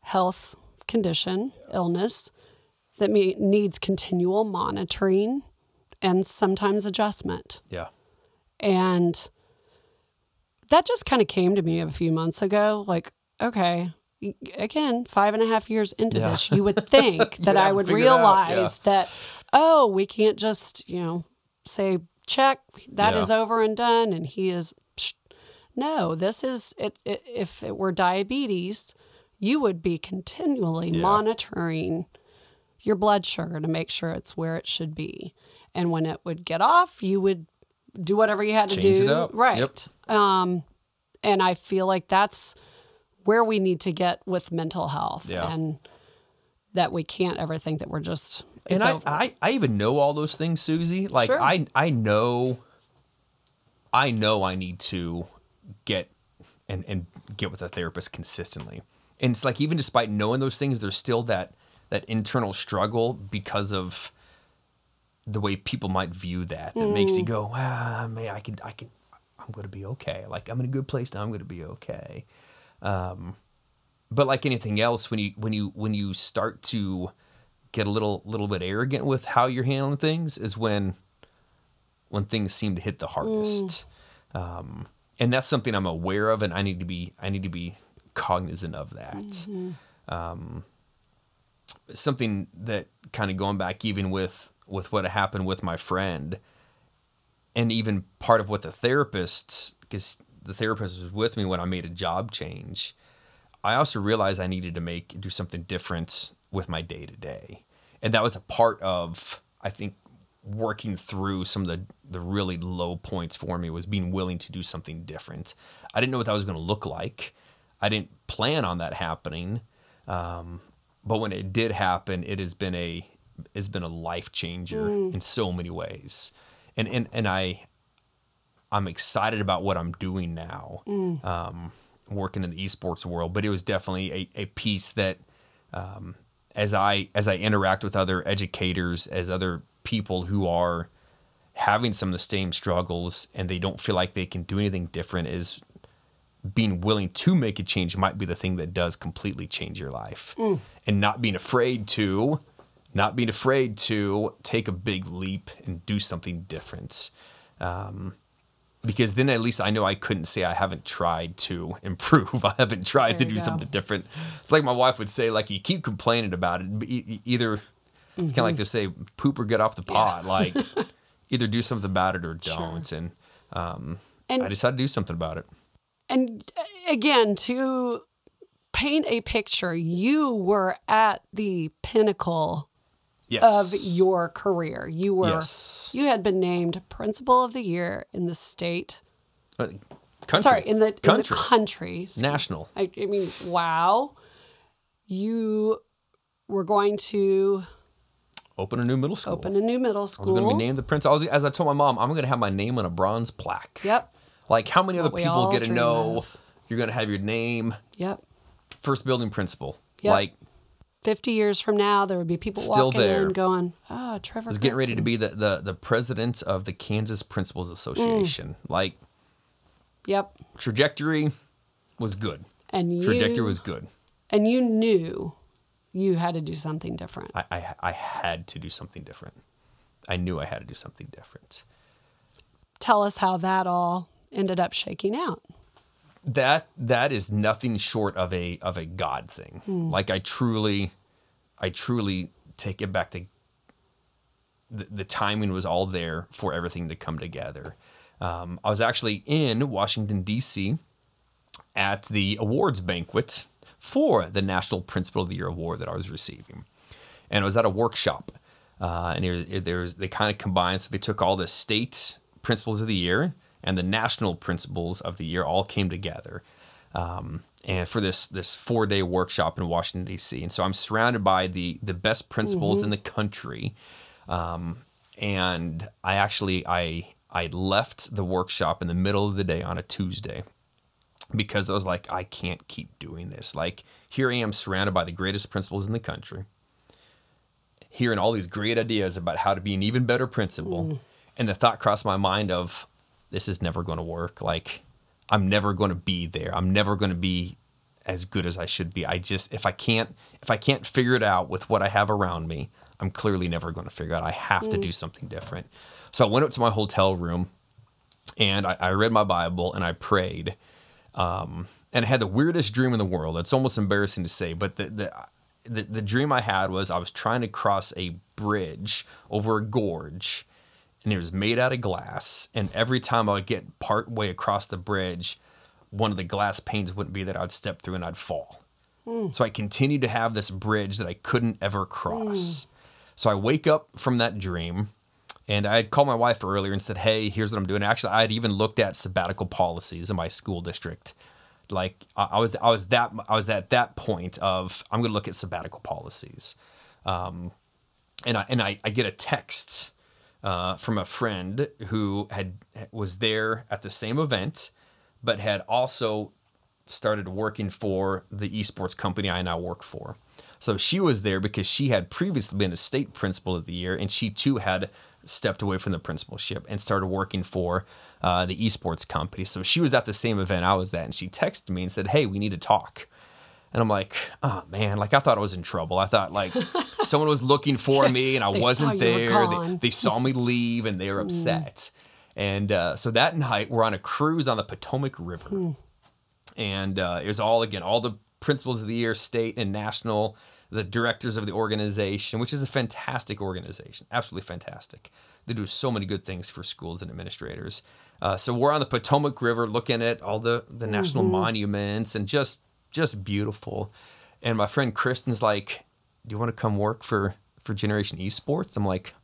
health condition, illness that me- needs continual monitoring and sometimes adjustment. Yeah. And that just kind of came to me a few months ago. Like, okay, again, five and a half years into Yeah. this, you would think that I would out, yeah. realize that, oh, we can't just, you know, say, check, that is Yeah. over and done. And he is. No, this is, it, it, if it were diabetes, you would be continually Yeah. monitoring your blood sugar to make sure it's where it should be. And when it would get off, you would do whatever you had to Change do. Right. Yep. Um, and I feel like that's where we need to get with mental health. Yeah. And that we can't ever think that we're just and I. I, I even know all those things, Susie. Like Sure. I I know I know I need to get and and get with a therapist consistently. And it's like even despite knowing those things, there's still that that internal struggle because of the way people might view that that makes Mm. you go, ah, man, I could I could I'm gonna be okay. Like I'm in a good place now, I'm gonna be okay. Um but like anything else, when you when you when you start to get a little little bit arrogant with how you're handling things, is when when things seem to hit the hardest. Um, and that's something I'm aware of, and I need to be I need to be cognizant of that. Um, something that kind of going back even with with what happened with my friend, and even part of what the therapist because the therapist was with me when I made a job change. I also realized I needed to make do something different with my day to day, and that was a part of I think working through some of the the really low points for me was being willing to do something different. I didn't know what that was going to look like. I didn't plan on that happening, um, but when it did happen, it has been a has been a life changer in so many ways, and and and I I'm excited about what I'm doing now, um, working in the esports world. But it was definitely a, a piece that um, as I as I interact with other educators, as other people who are having some of the same struggles and they don't feel like they can do anything different, is being willing to make a change might be the thing that does completely change your life, and not being afraid to. Not being afraid to take a big leap and do something different because then at least I know I couldn't say I haven't tried to improve. I haven't tried There to do go. something different. It's like my wife would say, like you keep complaining about it. but Either it's kind of Mm-hmm. like they say, poop or get off the pot. Like either do something about it or don't. And um, And I decided to do something about it. And uh, again, to paint a picture, you were at the pinnacle Yes. of your career. You were Yes. you had been named principal of the year in the state. Uh, country. Sorry, in the in country. the country. National. I, I mean, wow. You were going to Open a new middle school. open a new middle school. I was school. going to be named the prince. I was, as I told my mom, I'm going to have my name on a bronze plaque. Yep. Like how many other What we people get to know of. you're going to have your name, Yep. first building principal. Yep. Like 50 years from now, there would be people Still walking there. in going, oh, Trevor. was getting ready to be the, the, the president of the Kansas Principals Association. Mm. Like Yep. trajectory was good. And you, Trajectory was good. and you knew you had to do something different. I, I I had to do something different. I knew I had to do something different. Tell us how that all ended up shaking out. That that is nothing short of a of a God thing. Like I truly, I truly take it back to the, the timing was all there for everything to come together. Um, I was actually in Washington D.C. at the awards banquet for the National Principal of the Year award that I was receiving, and it was at a workshop. Uh, and there, there's they kind of combined. So they took all the state principals of the year and the national principals of the year all came together, um, and for this this four day workshop in Washington D.C. And so I'm surrounded by the the best principals in the country, um, and I actually I I left the workshop in the middle of the day on a Tuesday because I was like, I can't keep doing this. Like, here I am surrounded by the greatest principals in the country, hearing all these great ideas about how to be an even better principal. Mm. And the thought crossed my mind of, this is never going to work. Like, I'm never going to be there. I'm never going to be as good as I should be. I just, if I can't, if I can't figure it out with what I have around me, I'm clearly never going to figure out. I have to mm. do something different. So I went up to my hotel room and I, I read my Bible and I prayed. Um, and I had the weirdest dream in the world. It's almost embarrassing to say, but the, the the the dream I had was I was trying to cross a bridge over a gorge, and it was made out of glass. And every time I would get part way across the bridge, one of the glass panes wouldn't be there. I'd step through and I'd fall. So I continued to have this bridge that I couldn't ever cross. So I wake up from that dream and I had called my wife earlier and said, Hey, here's what I'm doing. Actually, I had even looked at sabbatical policies in my school district. Like I was, I was that, I was at that point of I'm going to look at sabbatical policies. Um, and I, and I, I get a text uh, from a friend who had was there at the same event, but had also started working for the esports company I now work for. So she was there because she had previously been a state principal of the year, and she too had stepped away from the principalship and started working for uh, the esports company. So she was at the same event I was at, and she texted me and said, "Hey, we need to talk." And I'm like, oh man, like I thought I was in trouble. I thought like someone was looking for me and I wasn't there. They, they saw me leave and they were upset. And uh, so that night, we're on a cruise on the Potomac River. And uh, it was all, again, all the principals of the year, state and national, the directors of the organization, which is a fantastic organization, absolutely fantastic. They do so many good things for schools and administrators. Uh, so we're on the Potomac River looking at all the, the national monuments and just just beautiful. And my friend Kristen's like, "Do you want to come work for for Generation Esports?" I'm like,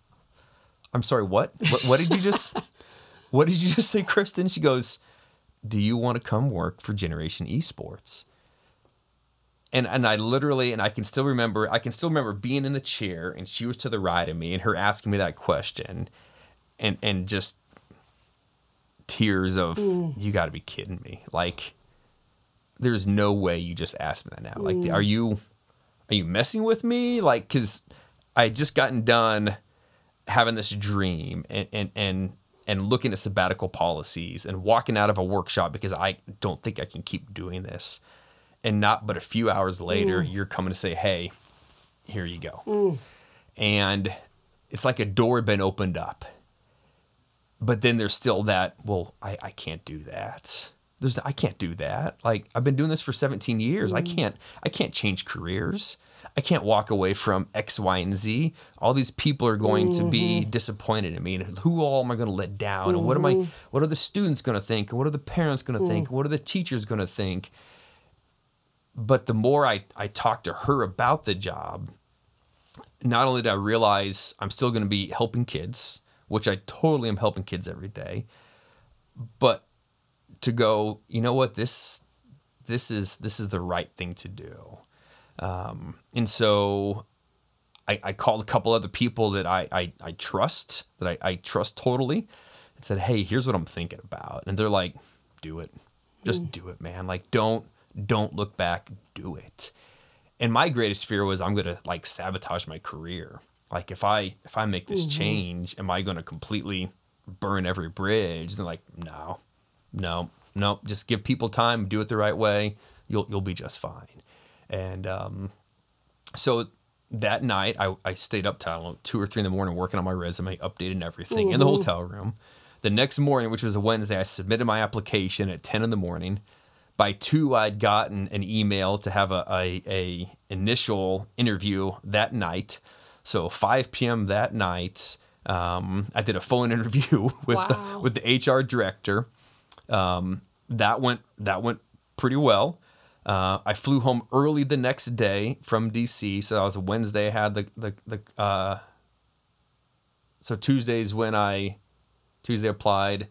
"I'm sorry, what? What, what did you just What did you just say, Kristen?" She goes, "Do you want to come work for Generation Esports?" And and I literally and I can still remember I can still remember being in the chair and she was to the right of me and her asking me that question and and just tears of mm. you got to be kidding me. Like there's no way you just asked me that now. Like are mm. you are you messing with me? Like because i had just gotten done having this dream and and and and looking at sabbatical policies and walking out of a workshop because i don't think i can keep doing this and not but a few hours later mm. you're coming to say hey here you go. Mm. And it's like a door had been opened up but then there's still that well i, I can't do that. There's i can't do that. Like i've been doing this for 17 years. I mm. can't i can't change careers. I can't walk away from x y and z. All these people are going to be mm-hmm. disappointed in me. And who all am i going to let down? And what am i mm-hmm. what are the students going to think? And what are the parents going to think what are the teachers going to think but the more I, I talked to her about the job, not only did I realize I'm still going to be helping kids, which I totally am helping kids every day, but to go, you know what, this this is this is the right thing to do. Um, and so I, I called a couple other people that I, I, I trust, that I, I trust totally, and said, hey, here's what I'm thinking about. And they're like, do it. Just do it, man. Like, don't don't look back, do it. And my greatest fear was I'm gonna like sabotage my career. Like if I if I make this change, am I gonna completely burn every bridge? And they're like, no, no, no. Just give people time, do it the right way. You'll you'll be just fine. And um, so that night I, I stayed up till I don't know, two or three in the morning working on my resume, updating everything in the hotel room. The next morning, which was a Wednesday, I submitted my application at 10 in the morning. By two, I'd gotten an email to have a, a, a initial interview that night. So 5 p.m. that night, um, I did a phone interview with the, with the HR director. Um, that went that went pretty well. Uh, I flew home early the next day from DC. So that was a Wednesday. I had the the the. Uh, so Tuesdays when I Tuesday applied,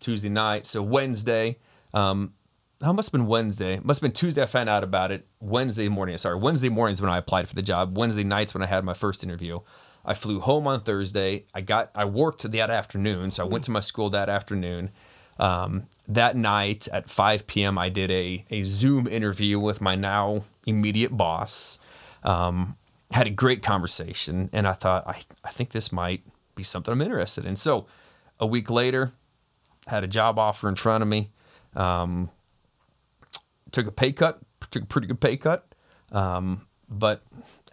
Tuesday night. So Wednesday, um, that must have been Wednesday. Must have been Tuesday. I found out about it. Wednesday morning. Sorry, Wednesday mornings when I applied for the job. Wednesday nights when I had my first interview. I flew home on Thursday. I got I worked that afternoon, so I went to my school that afternoon. Um, that night at 5 p.m., I did a a Zoom interview with my now immediate boss. Um, had a great conversation, and I thought I I think this might be something I'm interested in. So a week later, had a job offer in front of me. Um, took a pay cut, took a pretty good pay cut, um, but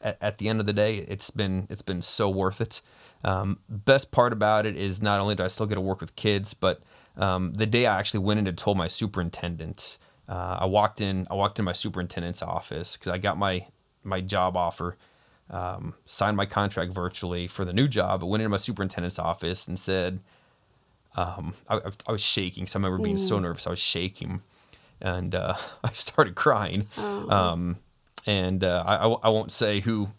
at, at the end of the day, it's been it's been so worth it. Um, best part about it is not only do I still get to work with kids, but um, the day I actually went in and told my superintendent, uh, I walked in I walked in my superintendent's office because I got my my job offer, um, signed my contract virtually for the new job, but went into my superintendent's office and said. Um, I, I- I was shaking. So I remember being so nervous. I was shaking, and uh, I started crying. Um, and uh, I, I won't say who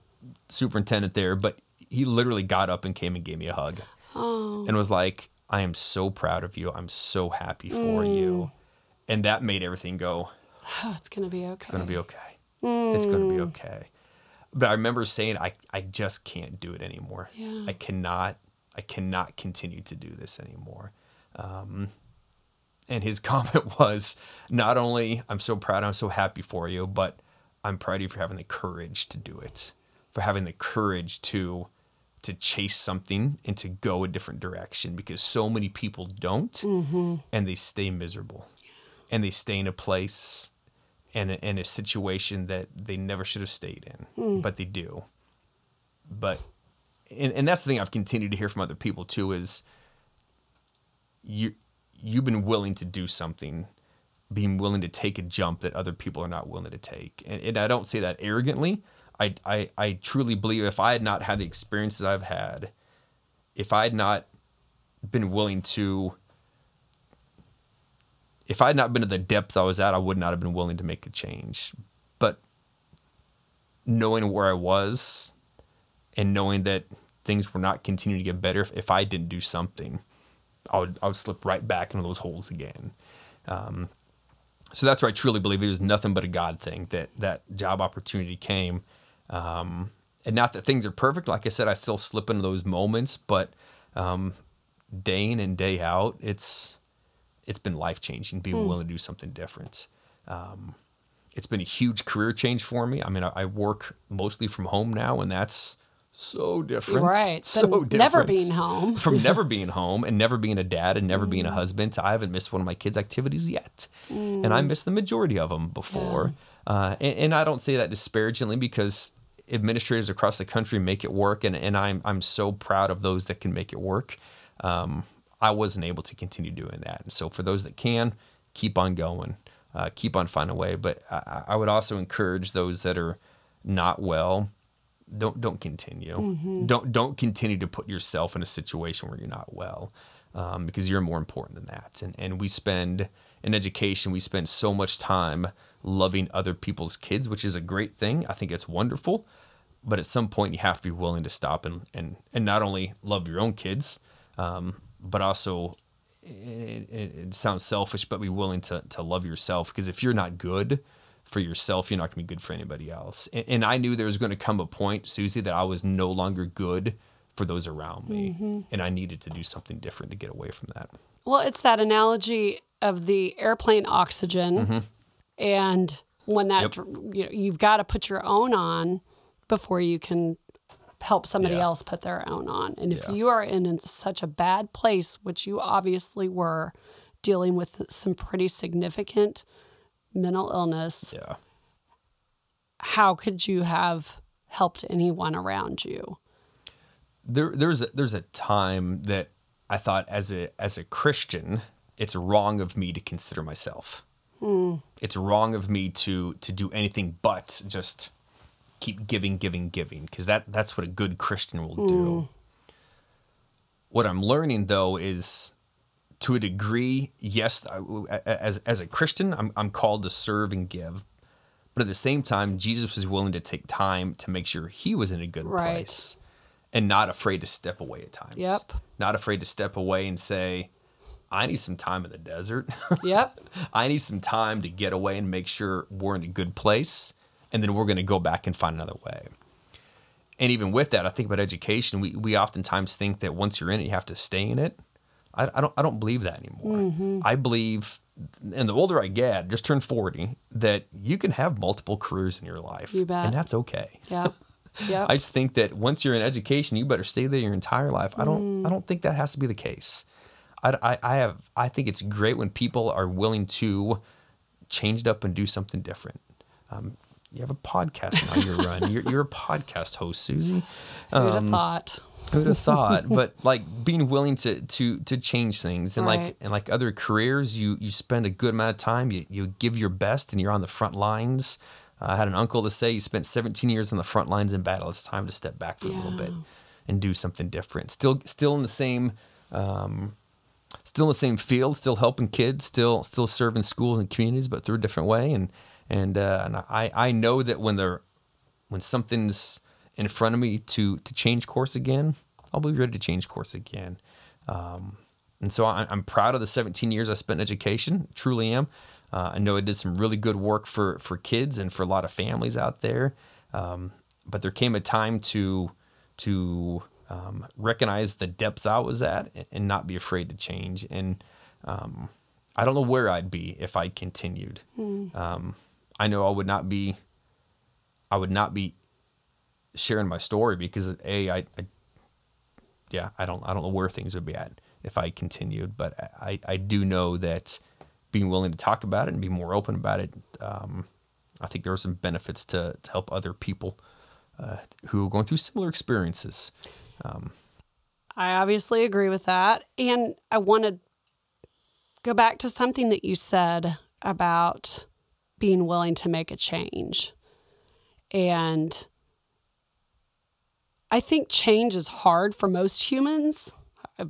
superintendent there, but he literally got up and came and gave me a hug, oh. and was like, "I am so proud of you. I'm so happy for you," and that made everything go. Oh, it's gonna be okay. It's gonna be okay. It's gonna be okay. But I remember saying, I, I just can't do it anymore. Yeah. I cannot, I cannot continue to do this anymore. Um, and his comment was not only I'm so proud, I'm so happy for you, but I'm proud of you for having the courage to do it, for having the courage to to chase something and to go a different direction because so many people don't mm-hmm. and they stay miserable. And they stay in a place and a, in a situation that they never should have stayed in, hmm. but they do. But and, and that's the thing I've continued to hear from other people too is you you've been willing to do something, being willing to take a jump that other people are not willing to take. And, and I don't say that arrogantly. I, I I truly believe if I had not had the experiences I've had, if I had not been willing to if I had not been at the depth I was at, I would not have been willing to make a change. But knowing where I was and knowing that things were not continuing to get better, if, if I didn't do something, I would I would slip right back into those holes again. Um, so that's where I truly believe it was nothing but a God thing that that job opportunity came. Um, and not that things are perfect. Like I said, I still slip into those moments, but um, day in and day out, it's it's been life changing. Being willing to do something different. Um, it's been a huge career change for me. I mean, I, I work mostly from home now, and that's so different. Right. So different. never being home. from never being home and never being a dad and never being a husband. to I haven't missed one of my kids' activities yet, and I missed the majority of them before. Uh, and, and I don't say that disparagingly because administrators across the country make it work, and, and I'm I'm so proud of those that can make it work. Um, I wasn't able to continue doing that, and so for those that can, keep on going, uh, keep on finding a way. But I, I would also encourage those that are not well don't don't continue. Don't don't continue to put yourself in a situation where you're not well, um, because you're more important than that. And and we spend in education we spend so much time loving other people's kids, which is a great thing. I think it's wonderful, but at some point you have to be willing to stop and and and not only love your own kids, um, but also. It, it, it sounds selfish, but be willing to to love yourself because if you're not good, for yourself, you're not going to be good for anybody else. And, and I knew there was going to come a point, Susie, that I was no longer good for those around me. And I needed to do something different to get away from that. Well, it's that analogy of the airplane oxygen, and when that Mm-hmm. Yep. you know you've got to put your own on before you can help somebody Yeah. else put their own on. And if Yeah. you are in, in such a bad place, which you obviously were, dealing with some pretty significant mental illness, Yeah. how could you have helped anyone around you? There, there's a, there's a time that I thought as a as a Christian, it's wrong of me to consider myself. Hmm. It's wrong of me to to do anything but just keep giving, giving, giving, because that that's what a good Christian will do. Hmm. What I'm learning though is to a degree, yes, I- as as a Christian, I'm I'm called to serve and give, but at the same time, Jesus was willing to take time to make sure he was in a good Right. place, and not afraid to step away at times. Yep. Not afraid to step away and say, "I need some time in the desert. Yep. I need some time to get away and make sure we're in a good place, and then we're going to go back and find another way." And even with that, I think about education. We we oftentimes think that once you're in it, you have to stay in it. I, I don't I don't believe that anymore. Mm-hmm. I believe, and the older I get, just turned forty, that you can have multiple careers in your life, You bet. and that's okay. Yep. Yep. I just think that once you're in education, you better stay there your entire life. I don't I don't think that has to be the case. I, I, I have I think it's great when people are willing to change it up and do something different. Um, you have a podcast now you're running. You're, you're a podcast host, Susie. Who'd um, have thought? Who'd have thought? but like being willing to to to change things and like and like other careers, you you spend a good amount of time. You you give your best, and you're on the front lines. Uh, I had an uncle to say, "You spent 17 years on the front lines in battle. It's time to step back for a little bit and do something different. Still still in the same." Um, Still in the same field, still helping kids, still still serving schools and communities, but through a different way. And and uh, and I I know that when they're when something's in front of me to to change course again, I'll be ready to change course again. Um, and so I, I'm proud of the 17 years I spent in education. Truly am. Uh, I know I did some really good work for for kids and for a lot of families out there. Um, but there came a time to to um, recognize the depth I was at and, and not be afraid to change. And um, I don't know where I'd be if I continued. Um, I know I would not be. I would not be sharing my story because a I, I yeah I don't I don't know where things would be at if I continued, but I I do know that being willing to talk about it and be more open about it, um, I think there are some benefits to to help other people uh, who are going through similar experiences. Um, I obviously agree with that. And I want to go back to something that you said about being willing to make a change. And I think change is hard for most humans. Uh,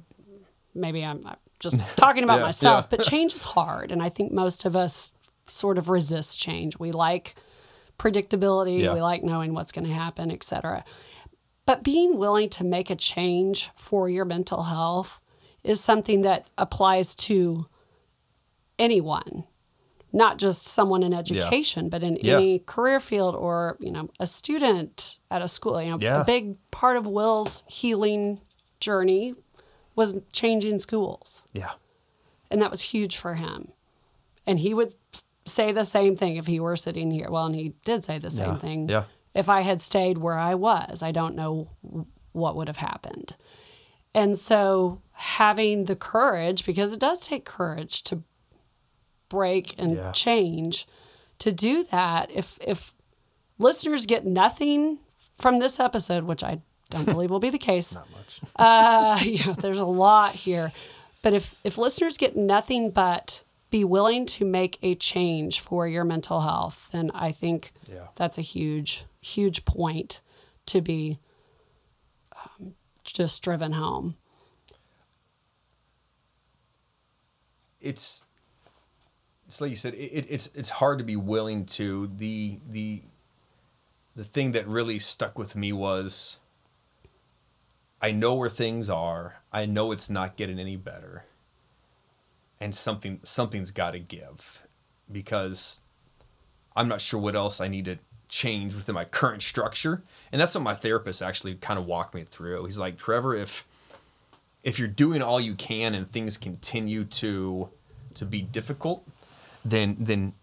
Maybe I'm I'm just talking about Yeah, myself, yeah. but change is hard. And I think most of us sort of resist change. We like predictability, Yeah. we like knowing what's going to happen, et cetera. But being willing to make a change for your mental health is something that applies to anyone, not just someone in education, but in Yeah. any career field or, you know, a student at a school. You know, Yeah. a big part of Will's healing journey was changing schools. Yeah. And that was huge for him. And he would say the same thing if he were sitting here. Well, and he did say the same Yeah. thing. Yeah. If I had stayed where I was, I don't know what would have happened. And so having the courage, because it does take courage to break and Yeah. change, to do that, if if listeners get nothing from this episode, which I don't believe will be the case, Not much. uh, yeah, there's a lot here. But if if listeners get nothing but be willing to make a change for your mental health, then I think Yeah. that's a huge, huge point to be um, just driven home. it's it's like you said it, it, it's it's hard to be willing to the the the thing that really stuck with me was I know where things are. I know it's not getting any better. And something something's got to give because I'm not sure what else I need to change within my current structure. And that's what my therapist actually kind of walked me through. He's like, "Trevor, if if you're doing all you can and things continue to to be difficult, then then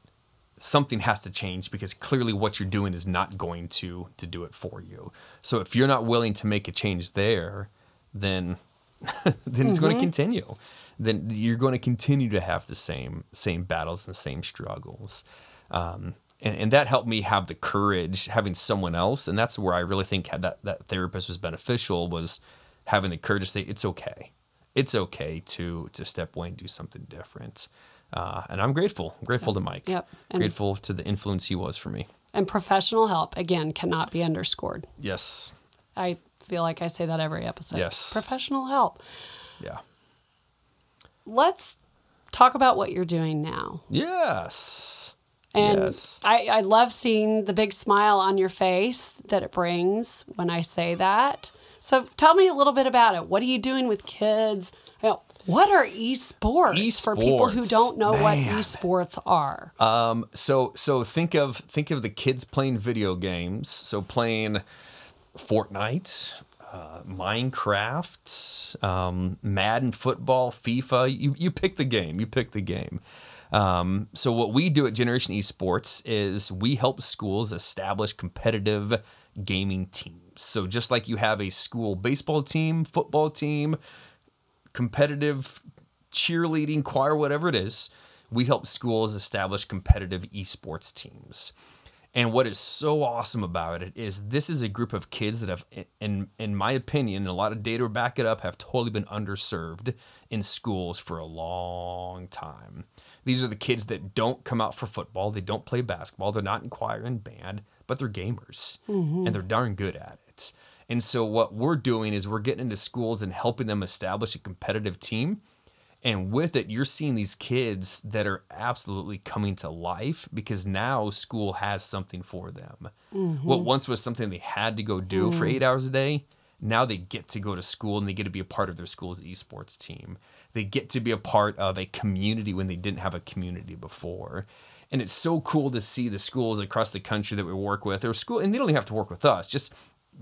something has to change because clearly what you're doing is not going to to do it for you. So if you're not willing to make a change there, then then it's going to continue. Then you're going to continue to have the same same battles and the same struggles. Um, and, and that helped me have the courage having someone else and that's where i really think had that, that therapist was beneficial was having the courage to say it's okay it's okay to to step away and do something different uh, and i'm grateful I'm grateful to mike Yep. And- grateful to the influence he was for me And professional help, again, cannot be underscored. yes I feel like I say that every episode. Yes. Professional help. yeah Let's talk about what you're doing now. yes And yes I, I love seeing the big smile on your face that it brings when I say that. So tell me a little bit about it. What are you doing with kids? You know, what are esports, for people who don't know what man. esports are? Um, so so think of think of the kids playing video games. So playing Fortnite, uh, Minecraft, um, Madden football, FIFA. You you pick the game. You pick the game. Um, so what we do at Generation Esports is we help schools establish competitive gaming teams. So just like you have a school baseball team, football team, competitive cheerleading, choir, whatever it is, we help schools establish competitive esports teams. And what is so awesome about it is this is a group of kids that have, in in my opinion, and a lot of data will back it up, have totally been underserved in schools for a long time. These are the kids that don't come out for football, they don't play basketball, they're not in choir and band, but they're gamers mm-hmm. and they're darn good at it. And so what we're doing is we're getting into schools and helping them establish a competitive team. And with it, you're seeing these kids that are absolutely coming to life because now school has something for them. Mm-hmm. What once was something they had to go do for eight mm. hours a day, now they get to go to school and they get to be a part of their school's esports team. They get to be a part of a community when they didn't have a community before. And it's so cool to see the schools across the country that we work with, or school, and they don't even have to work with us, just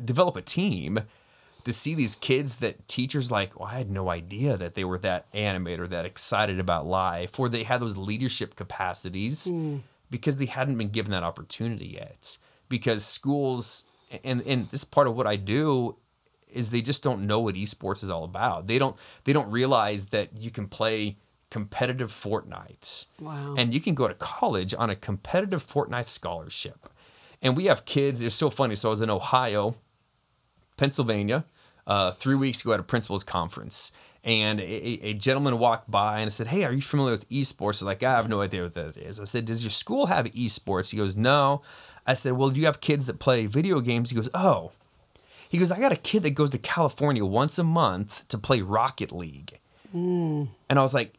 develop a team to see these kids that teachers like, well, I had no idea that they were that animated or that excited about life, or they had those leadership capacities hmm. because they hadn't been given that opportunity yet. Because schools, and and this part of what I do is they just don't know what esports is all about. They don't they don't realize that you can play competitive Fortnite. Wow. And you can go to college on a competitive Fortnite scholarship. And we have kids, they're so funny. So I was in Ohio, Pennsylvania, uh, three weeks ago at a principal's conference, and a, a gentleman walked by and I said, "Hey, are you familiar with esports?" He's like, "I have no idea what that is." I said, "Does your school have esports?" He goes, "No." I said, "Well, do you have kids that play video games?" He goes, "Oh." He goes, "I got a kid that goes to California once a month to play Rocket League," and I was like,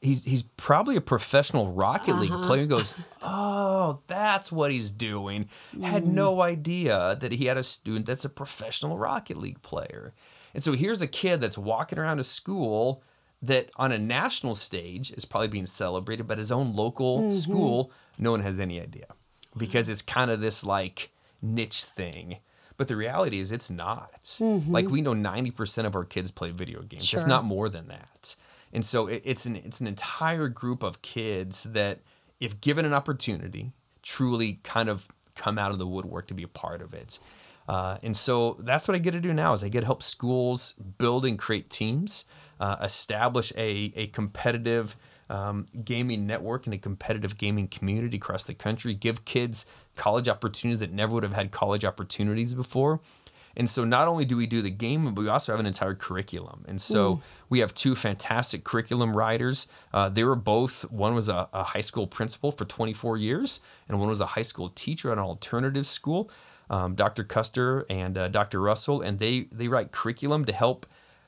he's he's probably a professional Rocket League uh-huh. player. He goes, oh, that's what he's doing. Had mm. no idea that he had a student that's a professional Rocket League player. And so here's a kid that's walking around a school that on a national stage is probably being celebrated, but his own local mm-hmm. school, no one has any idea because it's kind of this like niche thing. But the reality is, it's not. Like mm-hmm. we know, ninety percent of our kids play video games, Sure. if not more than that. And so it, it's an it's an entire group of kids that, if given an opportunity, truly kind of come out of the woodwork to be a part of it. Uh, and so that's what I get to do now is I get to help schools build and create teams, uh, establish a, a competitive um, gaming network and a competitive gaming community across the country, give kids college opportunities that never would have had college opportunities before. And so not only do we do the game, but we also have an entire curriculum. And so we have two fantastic curriculum writers. Uh, they were both, one was a, a high school principal for 24 years, and one was a high school teacher at an alternative school, um, Dr. Custer and uh, Dr. Russell. And they, they write curriculum to help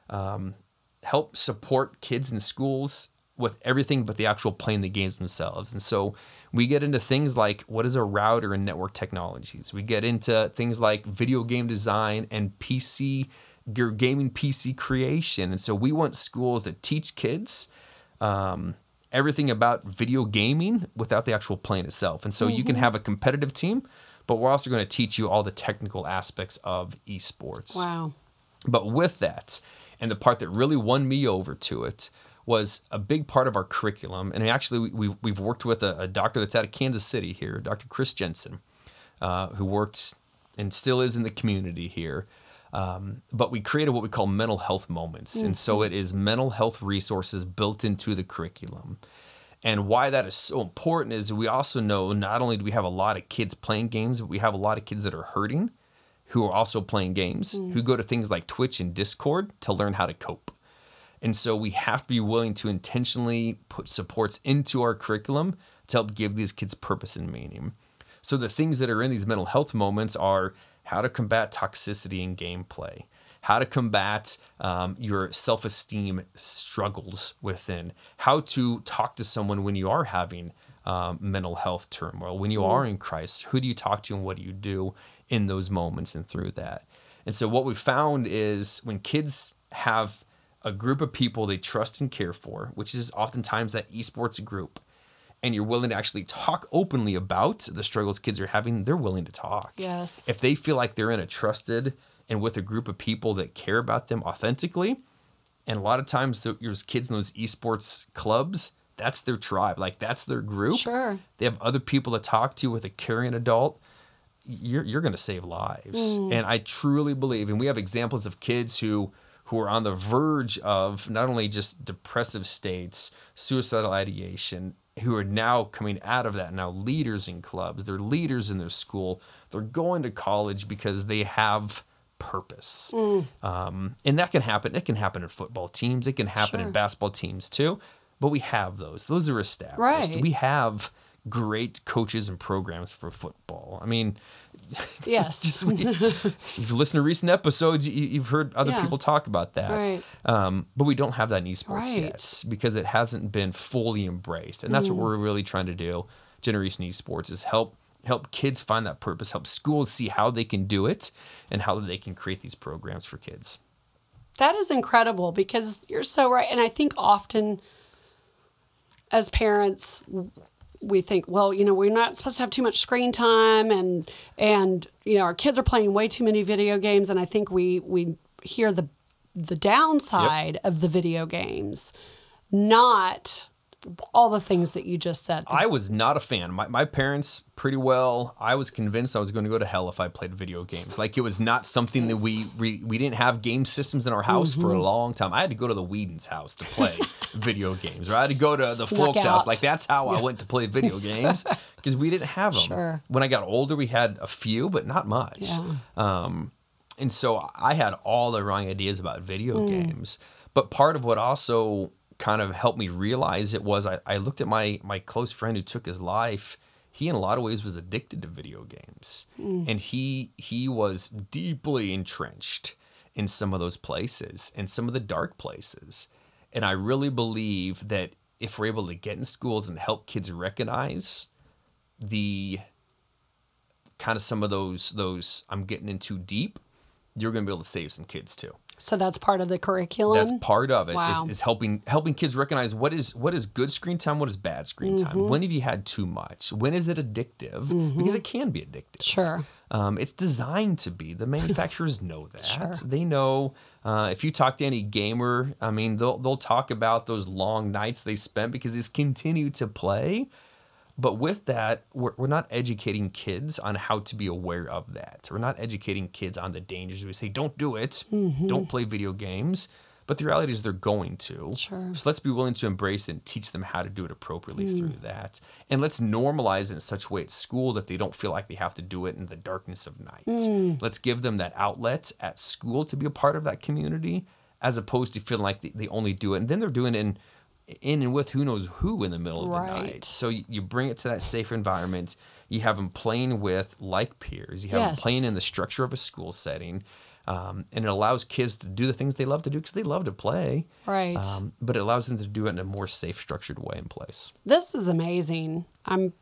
um, help support kids in schools with everything but the actual playing the games themselves. And so we get into things like what is a router and network technologies. We get into things like video game design and PC your gaming PC creation. And so we want schools that teach kids um, everything about video gaming without the actual playing itself. And so you can have a competitive team, but we're also going to teach you all the technical aspects of esports. Wow. But with that, and the part that really won me over to it was a big part of our curriculum. And actually, we, we've, we've worked with a, a doctor that's out of Kansas City here, Dr. Chris Jensen, uh, who works and still is in the community here. Um, but we created what we call mental health moments. And so it is mental health resources built into the curriculum. And why that is so important is we also know not only do we have a lot of kids playing games, but we have a lot of kids that are hurting who are also playing games, who go to things like Twitch and Discord to learn how to cope. And so we have to be willing to intentionally put supports into our curriculum to help give these kids purpose and meaning. So the things that are in these mental health moments are how to combat toxicity in gameplay, how to combat um, your self esteem struggles within, how to talk to someone when you are having um, mental health turmoil, when you are in crisis, who do you talk to and what do you do in those moments and through that. And so what we found is when kids have a group of people they trust and care for, which is oftentimes that esports group, and you're willing to actually talk openly about the struggles kids are having, they're willing to talk. Yes. If they feel like they're in a trusted and with a group of people that care about them authentically, and a lot of times th- there's kids in those esports clubs, that's their tribe. Like that's their group. Sure. They have other people to talk to with a caring adult. You're you're going to save lives. Mm. And I truly believe and we have examples of kids who who are on the verge of not only just depressive states, suicidal ideation, who are now coming out of that now leaders in clubs, they're leaders in their school, they're going to college because they have purpose. Um, and that can happen. It can happen in football teams. It can happen Sure. in basketball teams too. But we have those. Those are established. Right. We have great coaches and programs for football. I mean, Yes. Just, we, if you listen to recent episodes, you, you've heard other Yeah. people talk about that. Right. Um, but we don't have that in esports Right. yet because it hasn't been fully embraced. And that's what we're really trying to do. Generation Esports is help help kids find that purpose, help schools see how they can do it and how they can create these programs for kids. That is incredible because you're so right. And I think often as parents, we think, well, you know, we're not supposed to have too much screen time and and you know, our kids are playing way too many video games. And I think we we hear the the downside of the video games, not all the things that you just said. I was not a fan. My, my parents, pretty well, I was convinced I was going to go to hell if I played video games. Like it was not something that we we, we didn't have game systems in our house for a long time. I had to go to the Whedon's house to play video games, or I had to go to the Snuck folks' house. Like that's how I went to play video games because we didn't have them. Sure. When I got older, we had a few, but not much. Yeah. Um, and so I had all the wrong ideas about video games. But part of what also kind of helped me realize it was I, I looked at my my close friend who took his life. He in a lot of ways was addicted to video games. Mm. And he he was deeply entrenched in some of those places and some of the dark places. And I really believe that if we're able to get in schools and help kids recognize the kind of some of those those I'm getting in too deep, you're going to be able to save some kids too. So that's part of the curriculum. That's part of it. Is Wow. is helping helping kids recognize what is what is good screen time, what is bad screen Mm-hmm. time. When have you had too much? When is it addictive? Because it can be addictive. Sure. Um, it's designed to be. The manufacturers know that. Sure. They know. Uh, if you talk to any gamer, I mean, they'll they'll talk about those long nights they spent because they just continue to play. But with that, we're, we're not educating kids on how to be aware of that. We're not educating kids on the dangers. We say, don't do it. Mm-hmm. Don't play video games. But the reality is they're going to. Sure. So let's be willing to embrace and teach them how to do it appropriately Mm. through that. And let's normalize it in such a way at school that they don't feel like they have to do it in the darkness of night. Mm. Let's give them that outlet at school to be a part of that community as opposed to feeling like they, they only do it. And then they're doing it in in and with who knows who in the middle of the night. So you, bring it to that safe environment. You have them playing with like peers. You have them playing in the structure of a school setting. Um, and it allows kids to do the things they love to do because they love to play. Right. Um, but it allows them to do it in a more safe, structured way in place. This is amazing. I'm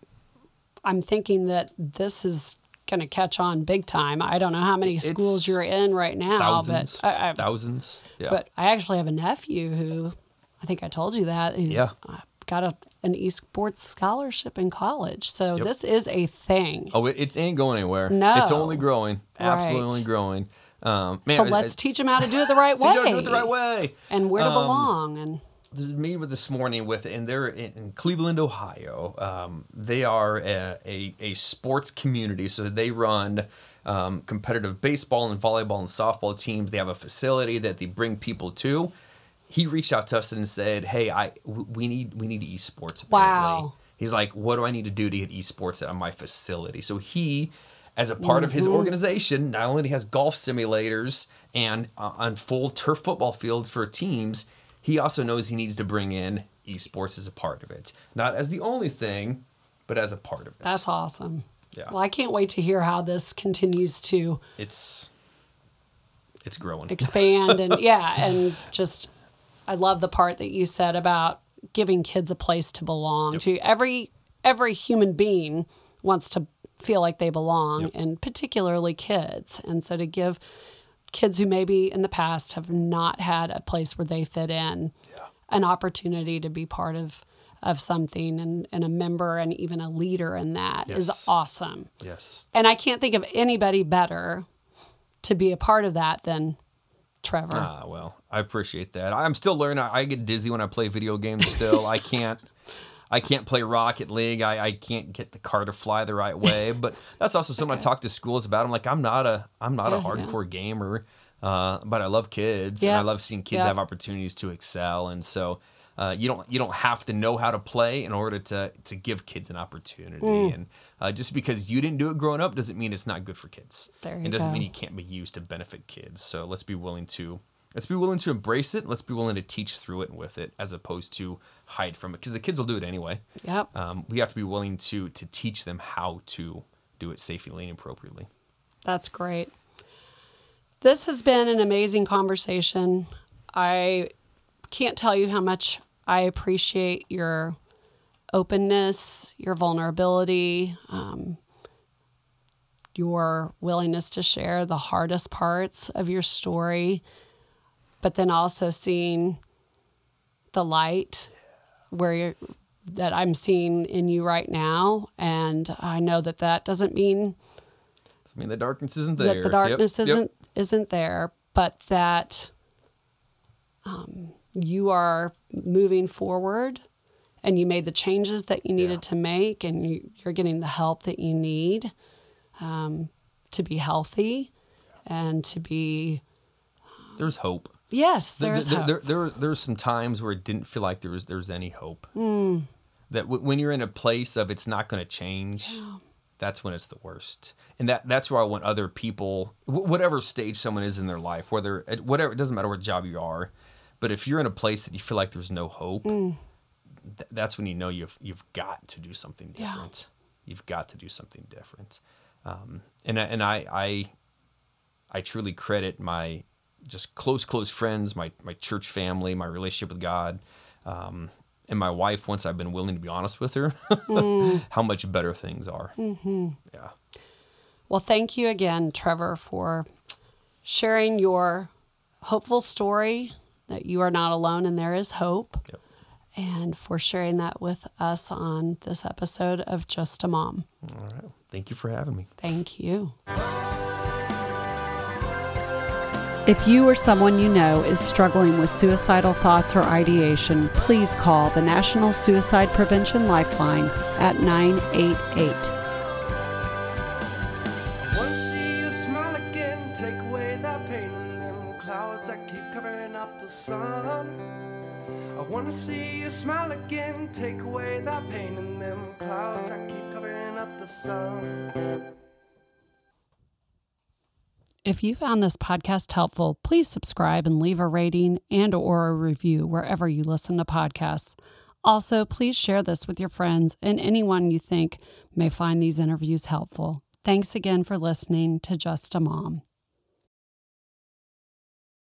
I'm thinking that this is going to catch on big time. I don't know how many schools you're in right now, Thousands. but I, I, thousands. Yeah. but I actually have a nephew who I think I told you that who's Yeah. uh, got a an esports scholarship in college. So Yep. this is a thing. oh, it, it ain't going anywhere. No. It's only growing. Absolutely Right. only growing. Um, man, so let's I- teach them how to do it the right teach way. how to do it the right way. and where to Um, belong. And meeting with this morning with and they're in, in Cleveland, Ohio. Um, they are a, a, a sports community, so they run um, competitive baseball and volleyball and softball teams. They have a facility that they bring people to. He reached out to us and said, "Hey, I we need we need esports." apparently." Wow. He's like, "What do I need to do to get esports at my facility?" So he. As a part of his organization, not only has golf simulators and uh, on full turf football fields for teams, he also knows he needs to bring in esports as a part of it. Not as the only thing, but as a part of it. that's awesome. Yeah. Well, I can't wait to hear how this continues to it's it's growing. expand and yeah, and just I love the part that you said about giving kids a place to belong to. Every every human being wants to feel like they belong, Yep. and particularly kids. And so to give kids who maybe in the past have not had a place where they fit in Yeah. an opportunity to be part of of something and, and a member and even a leader in that is Yes. awesome. yes. And I can't think of anybody better to be a part of that than Trevor. Ah, well, I appreciate that. I'm still learning. I I get dizzy when I play video games. Still, I can't. I can't play Rocket League. I, I can't get the car to fly the right way. But that's also something I talk to schools about. I'm like, I'm not a I'm not a Yeah, yeah. hardcore gamer, uh, but I love kids Yeah. and I love seeing kids Yeah. have opportunities to excel. And so uh, you don't you don't have to know how to play in order to to give kids an opportunity. Mm. And uh, just because you didn't do it growing up doesn't mean it's not good for kids. There you it doesn't go. mean you can't be used to benefit kids. So let's be willing to let's be willing to embrace it. Let's be willing to teach through it and with it, as opposed to hide from it, because the kids will do it anyway. Yep. Um, we have to be willing to to teach them how to do it safely and appropriately. That's great. This has been an amazing conversation. I can't tell you how much I appreciate your openness, your vulnerability, um, your willingness to share the hardest parts of your story, but then also seeing the light where you're, that I'm seeing in you right now. And I know that that doesn't mean I mean, the darkness isn't there. that the darkness yep. isn't isn't there, but that um, you are moving forward, and you made the changes that you needed Yeah. to make, and you, you're getting the help that you need um, to be healthy and to be There's hope. yes, there's there, hope. there, there, there's some times where it didn't feel like there was there's any hope. Hmm. That w- when you're in a place of it's not going to change, that's when it's the worst. And that that's where I want other people, wh- whatever stage someone is in their life, whether whatever it doesn't matter what job you are, but if you're in a place that you feel like there's no hope, th- that's when you know you've you've got to do something Yeah. different. You've got to do something different. Um, and I- and I I I truly credit my just close close friends, my my church family, my relationship with God. Um, and my wife, once I've been willing to be honest with her, how much better things are. Mm-hmm. Yeah. Well, thank you again, Trevor, for sharing your hopeful story that you are not alone and there is hope, Yep. And for sharing that with us on this episode of Just a Mom. All right. Thank you for having me. Thank you. If you or someone you know is struggling with suicidal thoughts or ideation, please call the National Suicide Prevention Lifeline at 988. Wanna see you smile again, take away that pain in them clouds that keep covering up the sun. If you found this podcast helpful, please subscribe and leave a rating and or a review wherever you listen to podcasts. Also, please share this with your friends and anyone you think may find these interviews helpful. Thanks again for listening to Just a Mom.